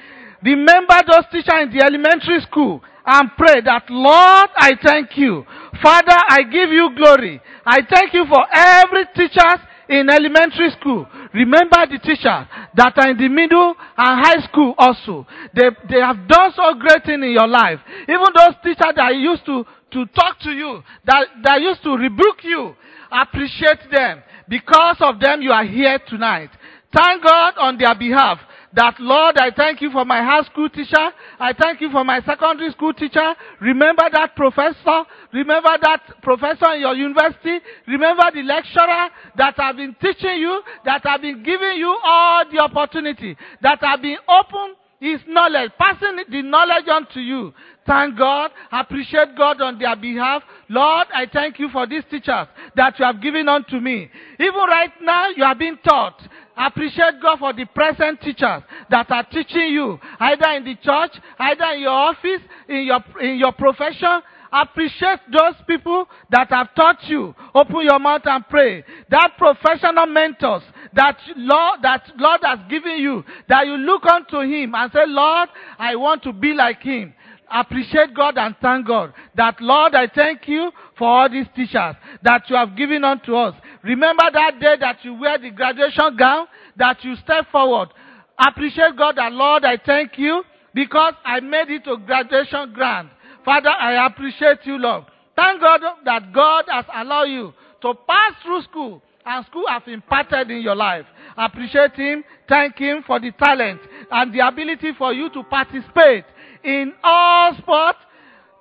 Remember those teachers in the elementary school and pray that, Lord, I thank you. Father, I give you glory. I thank you for every teachers in elementary school. Remember the teachers that are in the middle and high school also. They, they have done so great thing in your life. Even those teachers that used to, to talk to you, that, that used to rebuke you, appreciate them. Because of them, you are here tonight. Thank God on their behalf that Lord, I thank you for my high school teacher. I thank you for my secondary school teacher. Remember that professor. Remember that professor in your university. Remember the lecturer that have been teaching you, that have been giving you all the opportunity, that have been open his knowledge, passing the knowledge on to you. Thank God. Appreciate God on their behalf. Lord, I thank you for these teachers that you have given unto me. Even right now, you are being taught. Appreciate God for the present teachers that are teaching you, either in the church, either in your office, in your, in your profession. Appreciate those people that have taught you. Open your mouth and pray. That professional mentors that Lord, that Lord has given you, that you look unto Him and say, Lord, I want to be like Him appreciate God and thank God that Lord, I thank you for all these teachers that you have given unto us. Remember that day that you wear the graduation gown, that you step forward. Appreciate God that Lord, I thank you because I made it to graduation grand. Father, I appreciate you, Lord. Thank God that God has allowed you to pass through school and school has imparted in your life. Appreciate Him, thank Him for the talent and the ability for you to participate in all sports,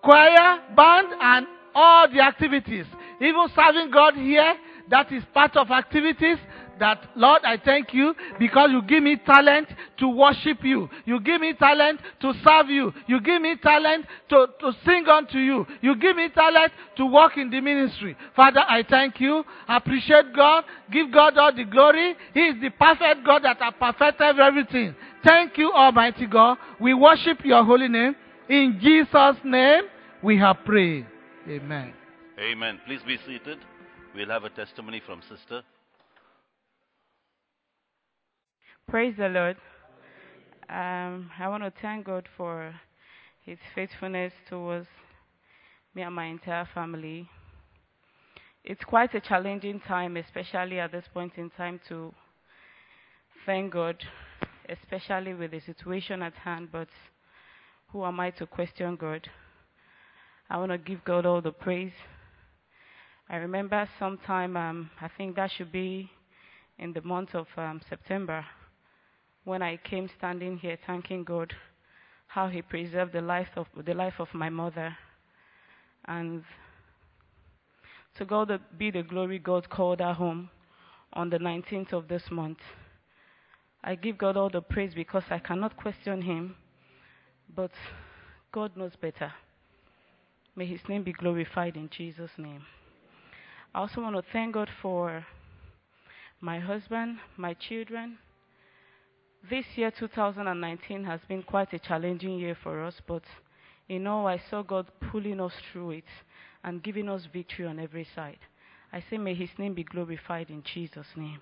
choir, band, and all the activities. Even serving God here, that is part of activities that, Lord, I thank you because you give me talent to worship you. You give me talent to serve you. You give me talent to, to sing unto you. You give me talent to work in the ministry. Father, I thank you. Appreciate God. Give God all the glory. He is the perfect God that has perfected everything. Thank you, Almighty God. We worship your holy name. In Jesus' name, we have prayed. Amen. Amen. Please be seated. We'll have a testimony from Sister. Praise the Lord. Um, I want to thank God for His faithfulness towards me and my entire family. It's quite a challenging time, especially at this point in time, to thank God, especially with the situation at hand. But who am I to question God? I want to give God all the praise. I remember sometime, um, I think that should be in the month of um, September, when I came standing here thanking God how He preserved the life of the life of my mother, and to God be the glory. God called her home on the 19th of this month. I give God all the praise because I cannot question Him, but God knows better. May His name be glorified in Jesus' name. I also want to thank God for my husband, my children. This year, 2019, has been quite a challenging year for us, but in all, I saw God pulling us through it and giving us victory on every side. I say, may His name be glorified in Jesus' name.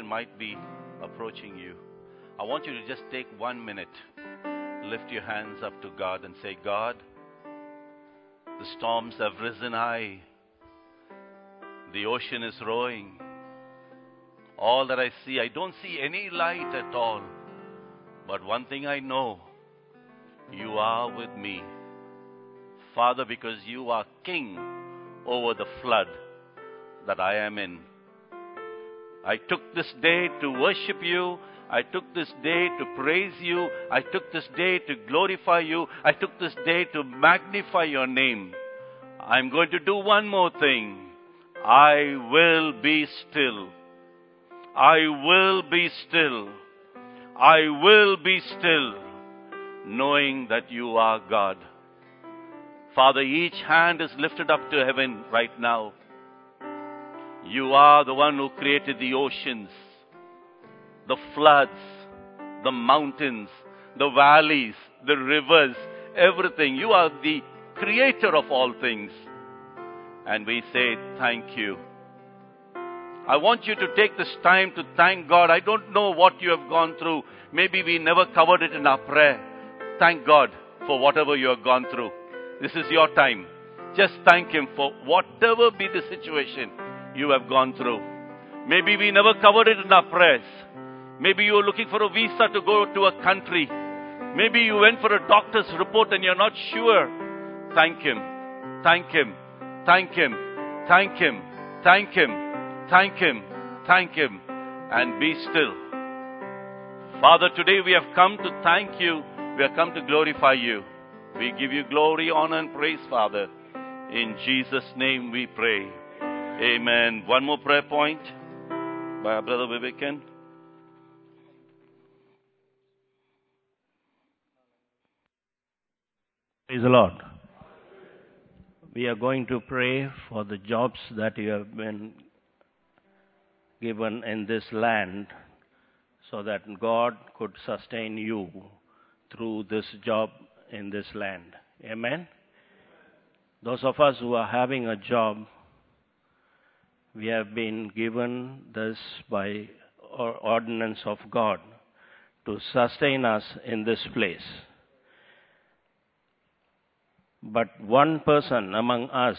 Situation might be approaching you. I want you to just take one minute, lift your hands up to God, and say, God, the storms have risen high, the ocean is roaring. All that I see, I don't see any light at all. But one thing I know, you are with me. Father, because you are king over the flood that I am in. I took this day to worship you. I took this day to praise you. I took this day to glorify you. I took this day to magnify your name. I'm going to do one more thing. I will be still. I will be still. I will be still, knowing that you are God. Father, each hand is lifted up to heaven right now. You are the one who created the oceans, the floods, the mountains, the valleys, the rivers, everything. You are the creator of all things. And we say thank you. I want you to take this time to thank God. I don't know what you have gone through. Maybe we never covered it in our prayer. Thank God for whatever you have gone through. This is your time. Just thank Him for whatever be the situation you have gone through. Maybe we never covered it in our prayers. Maybe you are looking for a visa to go to a country. Maybe you went for a doctor's report and you're not sure. Thank Him. Thank Him. Thank Him. Thank Him. Thank Him. Thank Him. Thank Him. And be still. Father, today we have come to thank you. We have come to glorify you. We give you glory, honor, and praise, Father. In Jesus' name we pray. Amen. One more prayer point. by our brother Vivekan. Praise the Lord. We are going to pray for the jobs that you have been given in this land so that God could sustain you through this job in this land. Amen. Those of us who are having a job, we have been given this by or- ordinance of God to sustain us in this place. But one person among us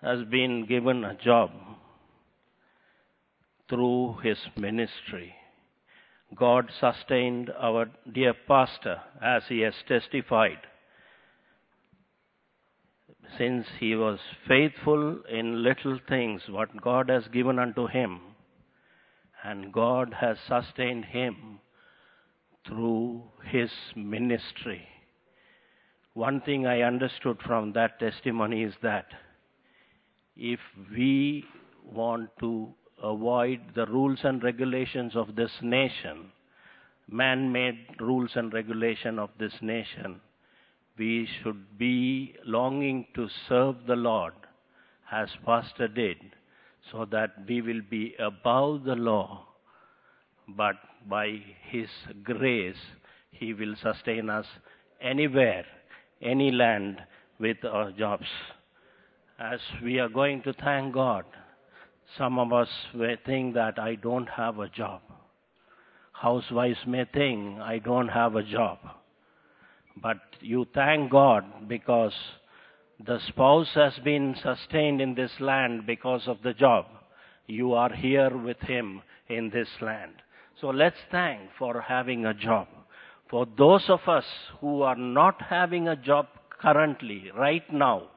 has been given a job through his ministry. God sustained our dear pastor as he has testified. Since he was faithful in little things, what God has given unto him, and God has sustained him through his ministry. One thing I understood from that testimony is that if we want to avoid the rules and regulations of this nation, man made rules and regulation of this nation, we should be longing to serve the Lord as Pastor did, so that we will be above the law, but by His grace, He will sustain us anywhere, any land with our jobs. As we are going to thank God, some of us may think that I don't have a job. Housewives may think I don't have a job. But you thank God because the spouse has been sustained in this land because of the job. You are here with him in this land. So let's thank for having a job. For those of us who are not having a job currently, right now,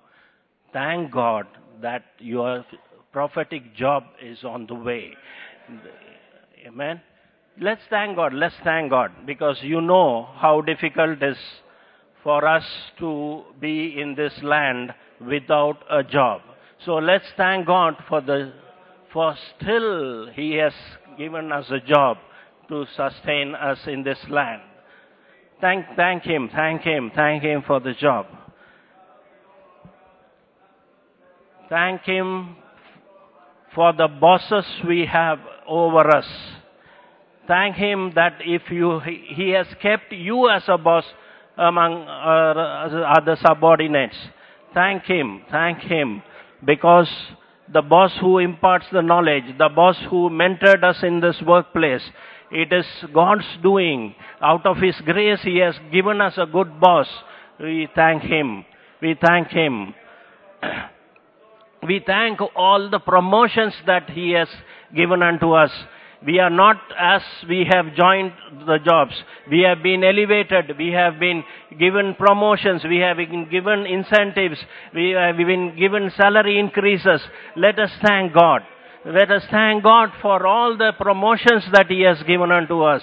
thank God that your prophetic job is on the way. Amen. Let's thank God. Let's thank God because you know how difficult is for us to be in this land without a job. So let's thank God for the for still he has given us a job to sustain us in this land. Thank thank him, thank him, thank him for the job. Thank him for the bosses we have over us. Thank him that if you, he has kept you as a boss among uh, other subordinates. Thank him, thank him, because the boss who imparts the knowledge, the boss who mentored us in this workplace, it is God's doing. Out of His grace, He has given us a good boss. We thank Him. We thank Him. We thank all the promotions that He has given unto us. We are not as we have joined the jobs. We have been elevated. We have been given promotions. We have been given incentives. We have been given salary increases. Let us thank God. Let us thank God for all the promotions that He has given unto us.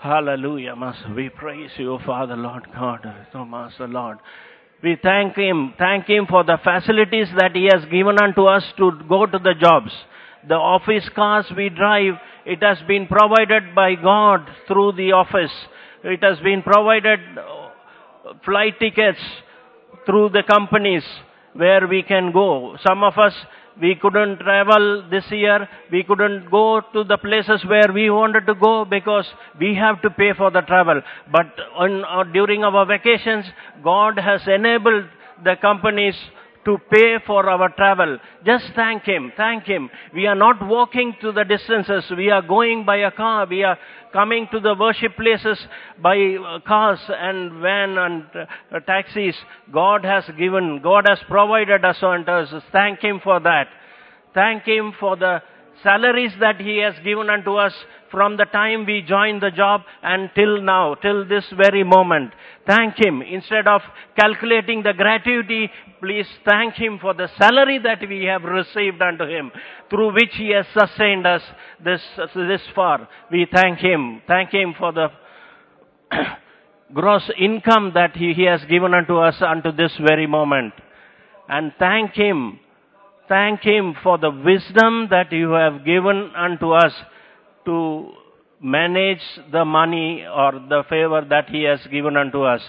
Hallelujah, Master. We praise you, Father, Lord God, oh, Master, Lord. We thank Him, thank Him for the facilities that He has given unto us to go to the jobs. The office cars we drive, it has been provided by God through the office. It has been provided uh, flight tickets through the companies where we can go. Some of us, we couldn't travel this year. We couldn't go to the places where we wanted to go because we have to pay for the travel. But on, uh, during our vacations, God has enabled the companies to pay for our travel. Just thank Him, thank Him. We are not walking to the distances. We are going by a car. We are coming to the worship places by uh, cars and van and uh, taxis. God has given, God has provided us on us. Thank Him for that. Thank Him for the salaries that He has given unto us from the time we joined the job until now, till this very moment. Thank Him. Instead of calculating the gratuity, please thank Him for the salary that we have received unto Him, through which He has sustained us this, this far. We thank Him. Thank Him for the gross income that he, he has given unto us unto this very moment. And thank Him Thank Him for the wisdom that you have given unto us to manage the money or the favor that He has given unto us.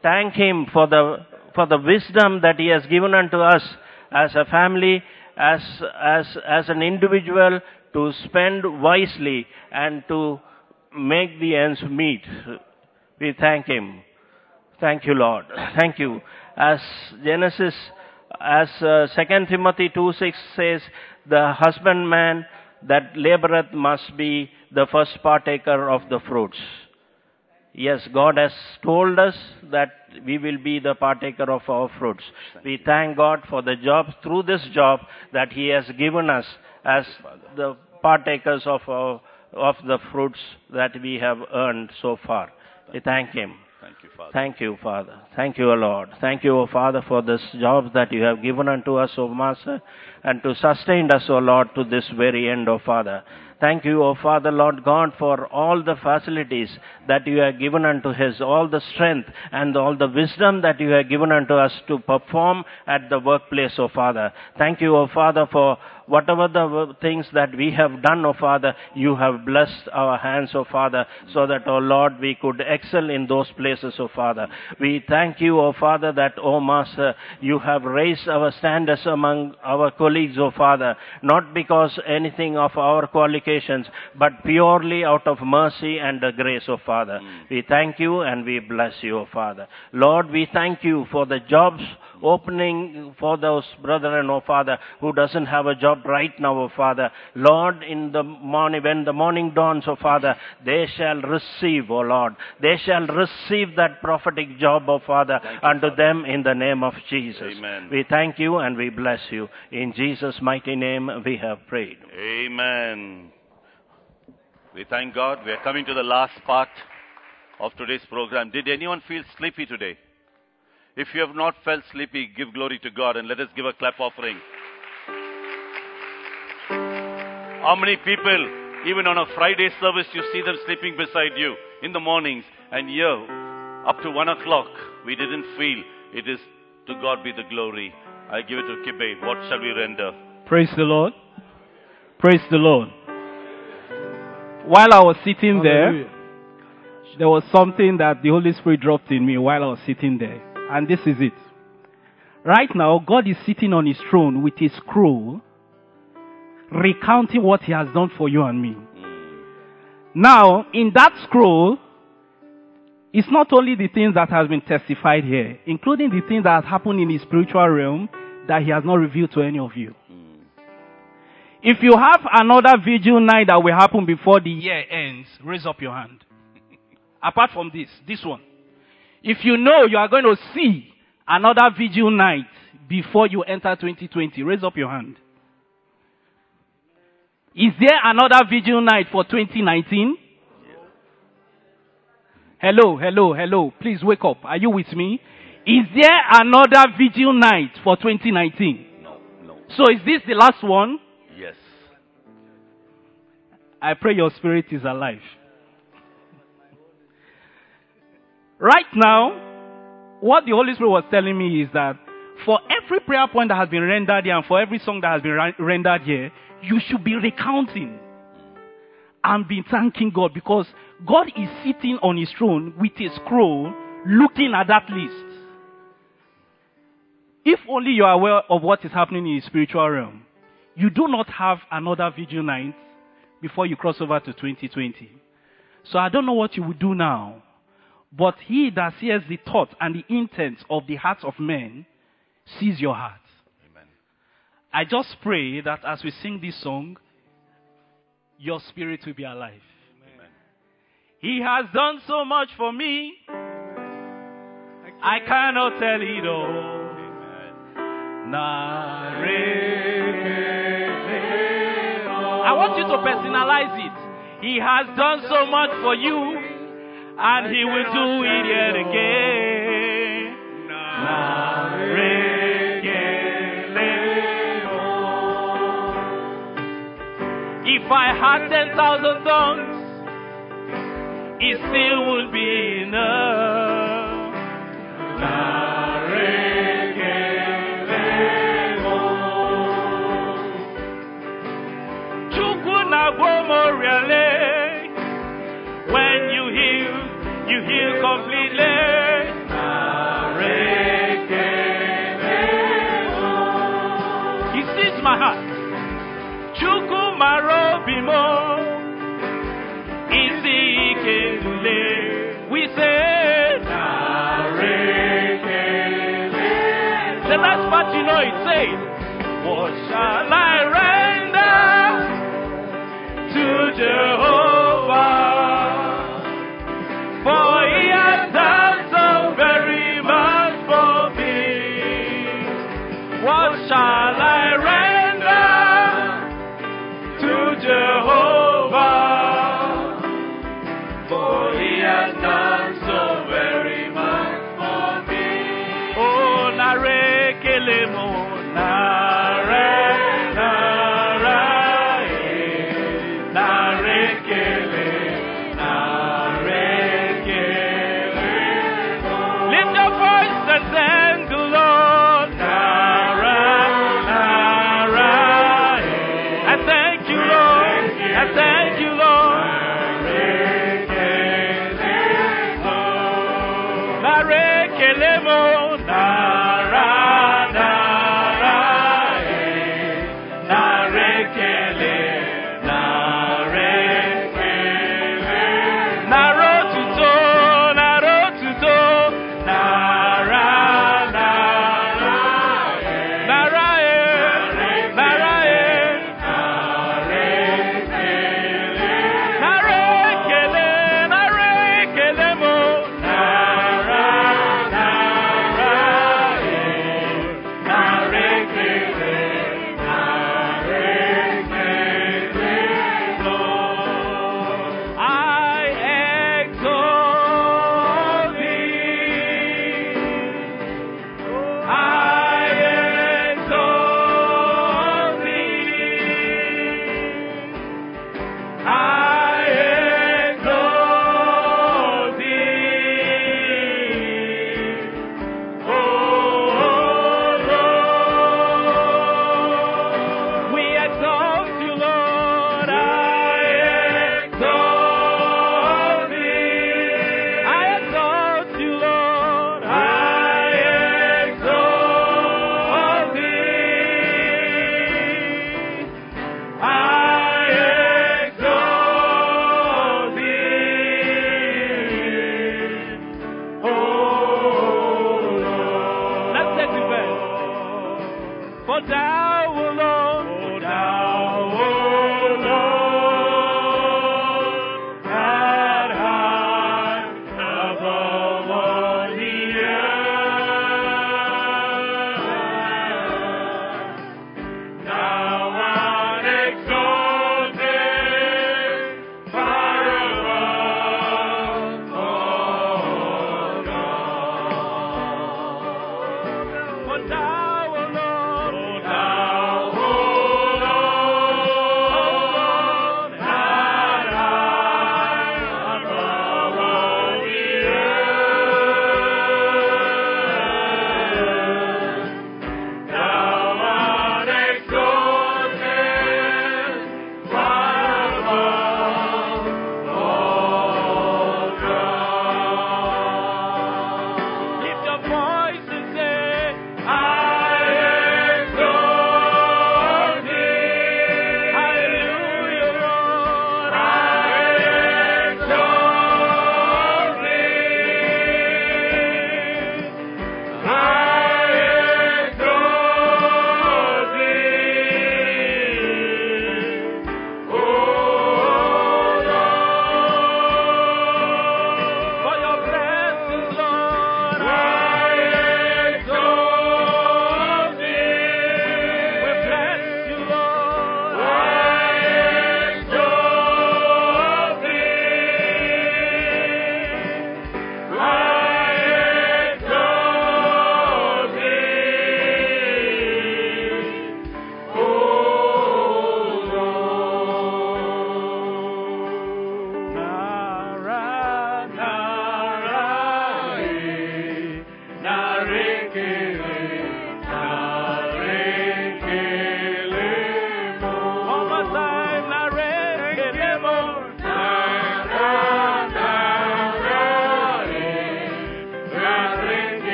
Thank Him for the, for the wisdom that He has given unto us as a family, as, as, as an individual to spend wisely and to make the ends meet. We thank Him. Thank you, Lord. Thank you. As Genesis, as uh, 2 Timothy 2 6 says, the husbandman that laboreth must be the first partaker of the fruits. Yes, God has told us that we will be the partaker of our fruits. We thank God for the job, through this job that He has given us as the partakers of our, of the fruits that we have earned so far. We thank Him. Thank you, Father. Thank you, Father. Thank you, Lord. Thank you, O Father, for this job that you have given unto us, O Master, and to sustain us, O Lord, to this very end, O Father. Thank you, O Father, Lord God, for all the facilities that you have given unto His, all the strength and all the wisdom that you have given unto us to perform at the workplace, O Father. Thank you, O Father, for whatever the things that we have done, O Father, you have blessed our hands, O Father, so that, O Lord, we could excel in those places, O Father. We thank you, O Father, that, O Master, you have raised our standards among our colleagues, O Father, not because anything of our qualifications, but purely out of mercy and the grace, O Father. Mm. We thank you and we bless you, O Father. Lord, we thank you for the jobs opening for those brethren, O oh, Father, who doesn't have a job right now, O Father. Lord, in the morning, when the morning dawns, O Father, they shall receive, O Lord. They shall receive that prophetic job, O Father, unto them in the name of Jesus. Amen. We thank you and we bless you. In Jesus' mighty name we have prayed. Amen. We thank God. We are coming to the last part of today's program. Did anyone feel sleepy today? If you have not felt sleepy, give glory to God and let us give a clap offering. How many people, even on a Friday service, you see them sleeping beside you in the mornings, and here, up to one o'clock, we didn't feel it is to God be the glory. I give it to Kibe. What shall we render? Praise the Lord. Praise the Lord. While I was sitting there, there was something that the Holy Spirit dropped in me while I was sitting there. And this is it. Right now, God is sitting on his throne with his scroll, recounting what he has done for you and me. Mm. Now, in that scroll, it's not only the things that has been testified here, including the things that has happened in the spiritual realm that he has not revealed to any of you. Mm. If you have another vigil night that will happen before the year ends, raise up your hand. Apart from this, this one. If you know you are going to see another vigil night before you enter 2020, raise up your hand. Is there another vigil night for 2019? Hello, hello, hello. Please wake up. Are you with me? Is there another vigil night for 2019? No, no. So is this the last one? Yes. I pray your spirit is alive. Right now, what the Holy Spirit was telling me is that for every prayer point that has been rendered here and for every song that has been ra- rendered here, you should be recounting and be thanking God because God is sitting on his throne with a scroll looking at that list. If only you are aware of what is happening in the spiritual realm, you do not have another vigil night before you cross over to 2020. So I don't know what you will do now, but he that sees the thoughts and the intents of the hearts of men sees your heart. Amen. I just pray that as we sing this song, your spirit will be alive. Amen. He has done so much for me. I cannot tell it all. I want you to personalize it. He has done so much for you, and he will do it yet again. If I had 10,000 tongues, it still would be enough. Shall I render to Jehovah?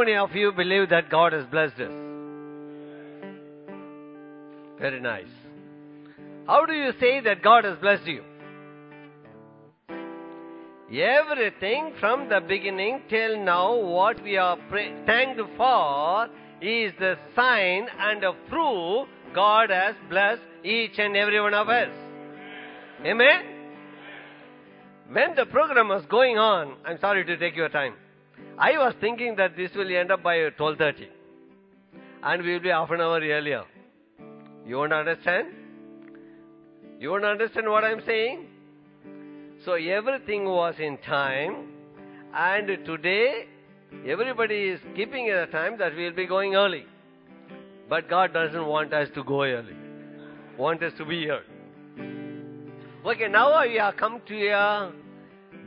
Many of you believe that God has blessed us? Very nice. How do you say that God has blessed you? Everything from the beginning till now, what we are thanked for is the sign and a proof God has blessed each and every one of us. Amen? When the program was going on, I'm sorry to take your time. I was thinking that this will end up by 12:30, and we will be half an hour earlier. You won't understand? You won't understand what I'm saying? So everything was in time, and today everybody is keeping it a time that we'll be going early. But God doesn't want us to go early. Want us to be here. Okay, now we have come to a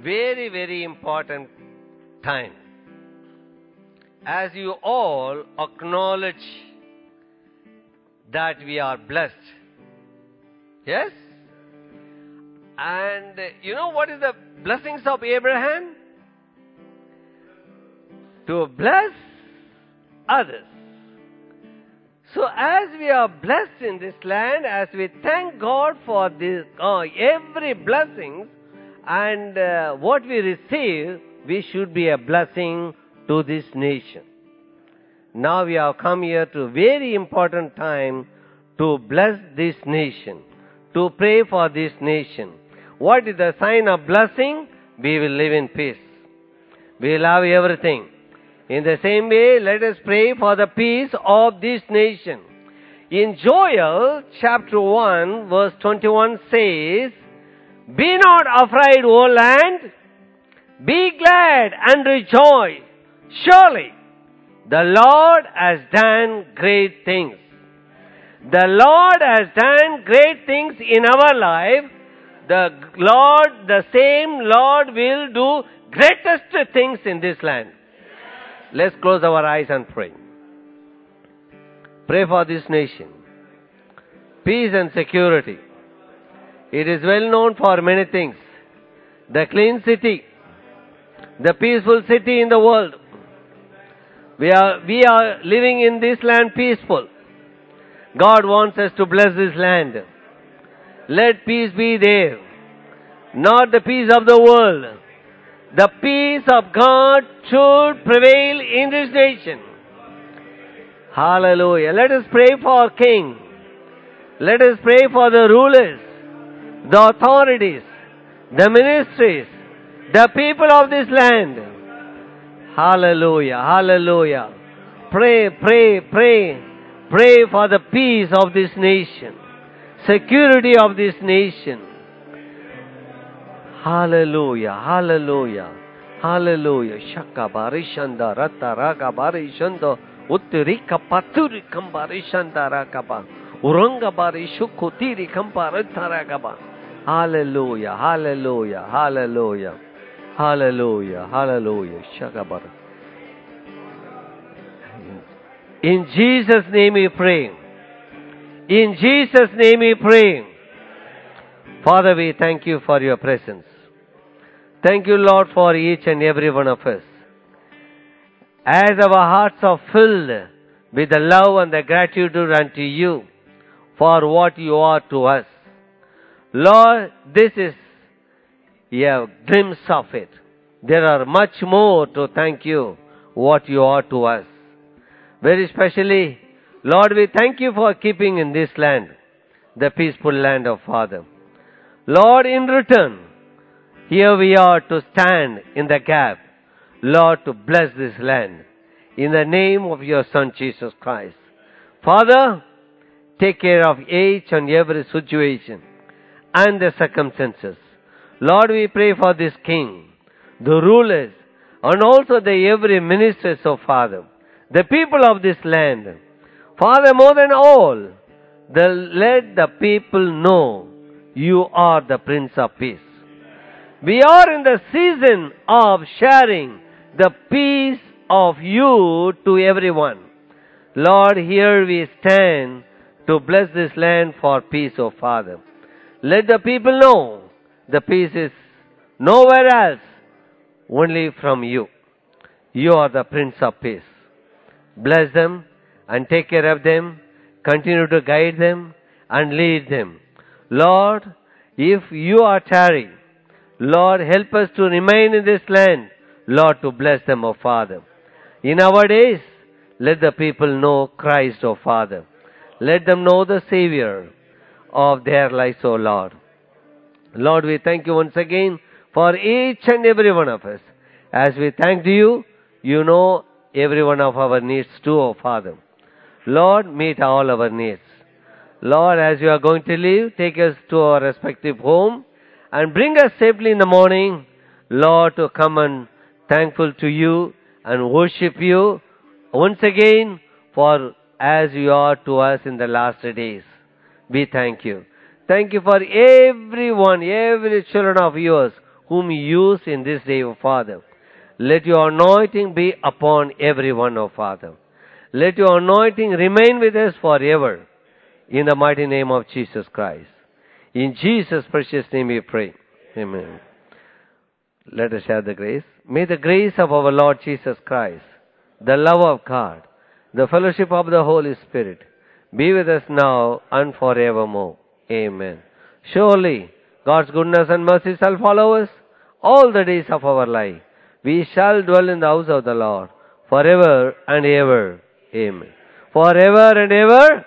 very, very important time. As you all acknowledge that we are blessed. Yes? And you know what is the blessings of Abraham? To bless others. So as we are blessed in this land, as we thank God for this, uh, every blessing and uh, what we receive, we should be a blessing to this nation. Now we have come here to a very important time to bless this nation, to pray for this nation. What is the sign of blessing? We will live in peace. We will have everything. In the same way, let us pray for the peace of this nation. In Joel chapter 1 verse 21 says, Be not afraid, O land, be glad and rejoice. Surely the Lord has done great things. The Lord has done great things in our life. The Lord, the same Lord will do greatest things in this land. Let's close our eyes and pray. Pray for this nation. Peace and security. It is well known for many things. The clean city, the peaceful city in the world. We are, we are living in this land peaceful. God wants us to bless this land. Let peace be there. Not the peace of the world. The peace of God should prevail in this nation. Hallelujah. Let us pray for our King. Let us pray for the rulers, the authorities, the ministries, the people of this land. Hallelujah. Hallelujah. Pray, pray, pray. Pray for the peace of this nation, security of this nation. Hallelujah, hallelujah, hallelujah. Shaka barishanda rata raga barishanda uttirika paturi kambarishanda rakaba. Uranga barishu kutiri kambarata ragaba. Hallelujah, hallelujah, hallelujah, hallelujah, hallelujah. Shaka bar. In Jesus' name we pray. In Jesus' name we pray. Father, we thank you for your presence. Thank you, Lord, for each and every one of us. As our hearts are filled with the love and the gratitude unto you for what you are to us. Lord, this is a glimpse of it. There are much more to thank you what you are to us. Very specially, Lord, we thank you for keeping in this land, the peaceful land of Father. Lord, in return, here we are to stand in the gap, Lord, to bless this land in the name of your Son Jesus Christ. Father, take care of each and every situation and the circumstances. Lord, we pray for this king, the rulers, and also the every ministers of Father, the people of this land. Father, more than all, the, let the people know you are the Prince of Peace. We are in the season of sharing the peace of you to everyone. Lord, here we stand to bless this land for peace, O Father. Let the people know the peace is nowhere else, only from you. You are the Prince of Peace. Bless them and take care of them. Continue to guide them and lead them. Lord, if you are tarry, Lord, help us to remain in this land. Lord, to bless them, O Father. In our days, let the people know Christ, O Father. Let them know the Savior of their lives, O Lord. Lord, we thank you once again for each and every one of us. As we thank you, you know every one of our needs too, O Father. Lord, meet all our needs. Lord, as you are going to leave, take us to our respective home and bring us safely in the morning, Lord, to come and thankful to you and worship you once again for as you are to us in the last days. We thank you. Thank you for everyone, every children of yours whom you use in this day, O Father. Let your anointing be upon everyone, O Father. Let your anointing remain with us forever. In the mighty name of Jesus Christ. In Jesus' precious name we pray. Amen. Let us share the grace. May the grace of our Lord Jesus Christ, the love of God, the fellowship of the Holy Spirit be with us now and forevermore. Amen. Surely God's goodness and mercy shall follow us all the days of our life. We shall dwell in the house of the Lord forever and ever. Amen. Forever and ever.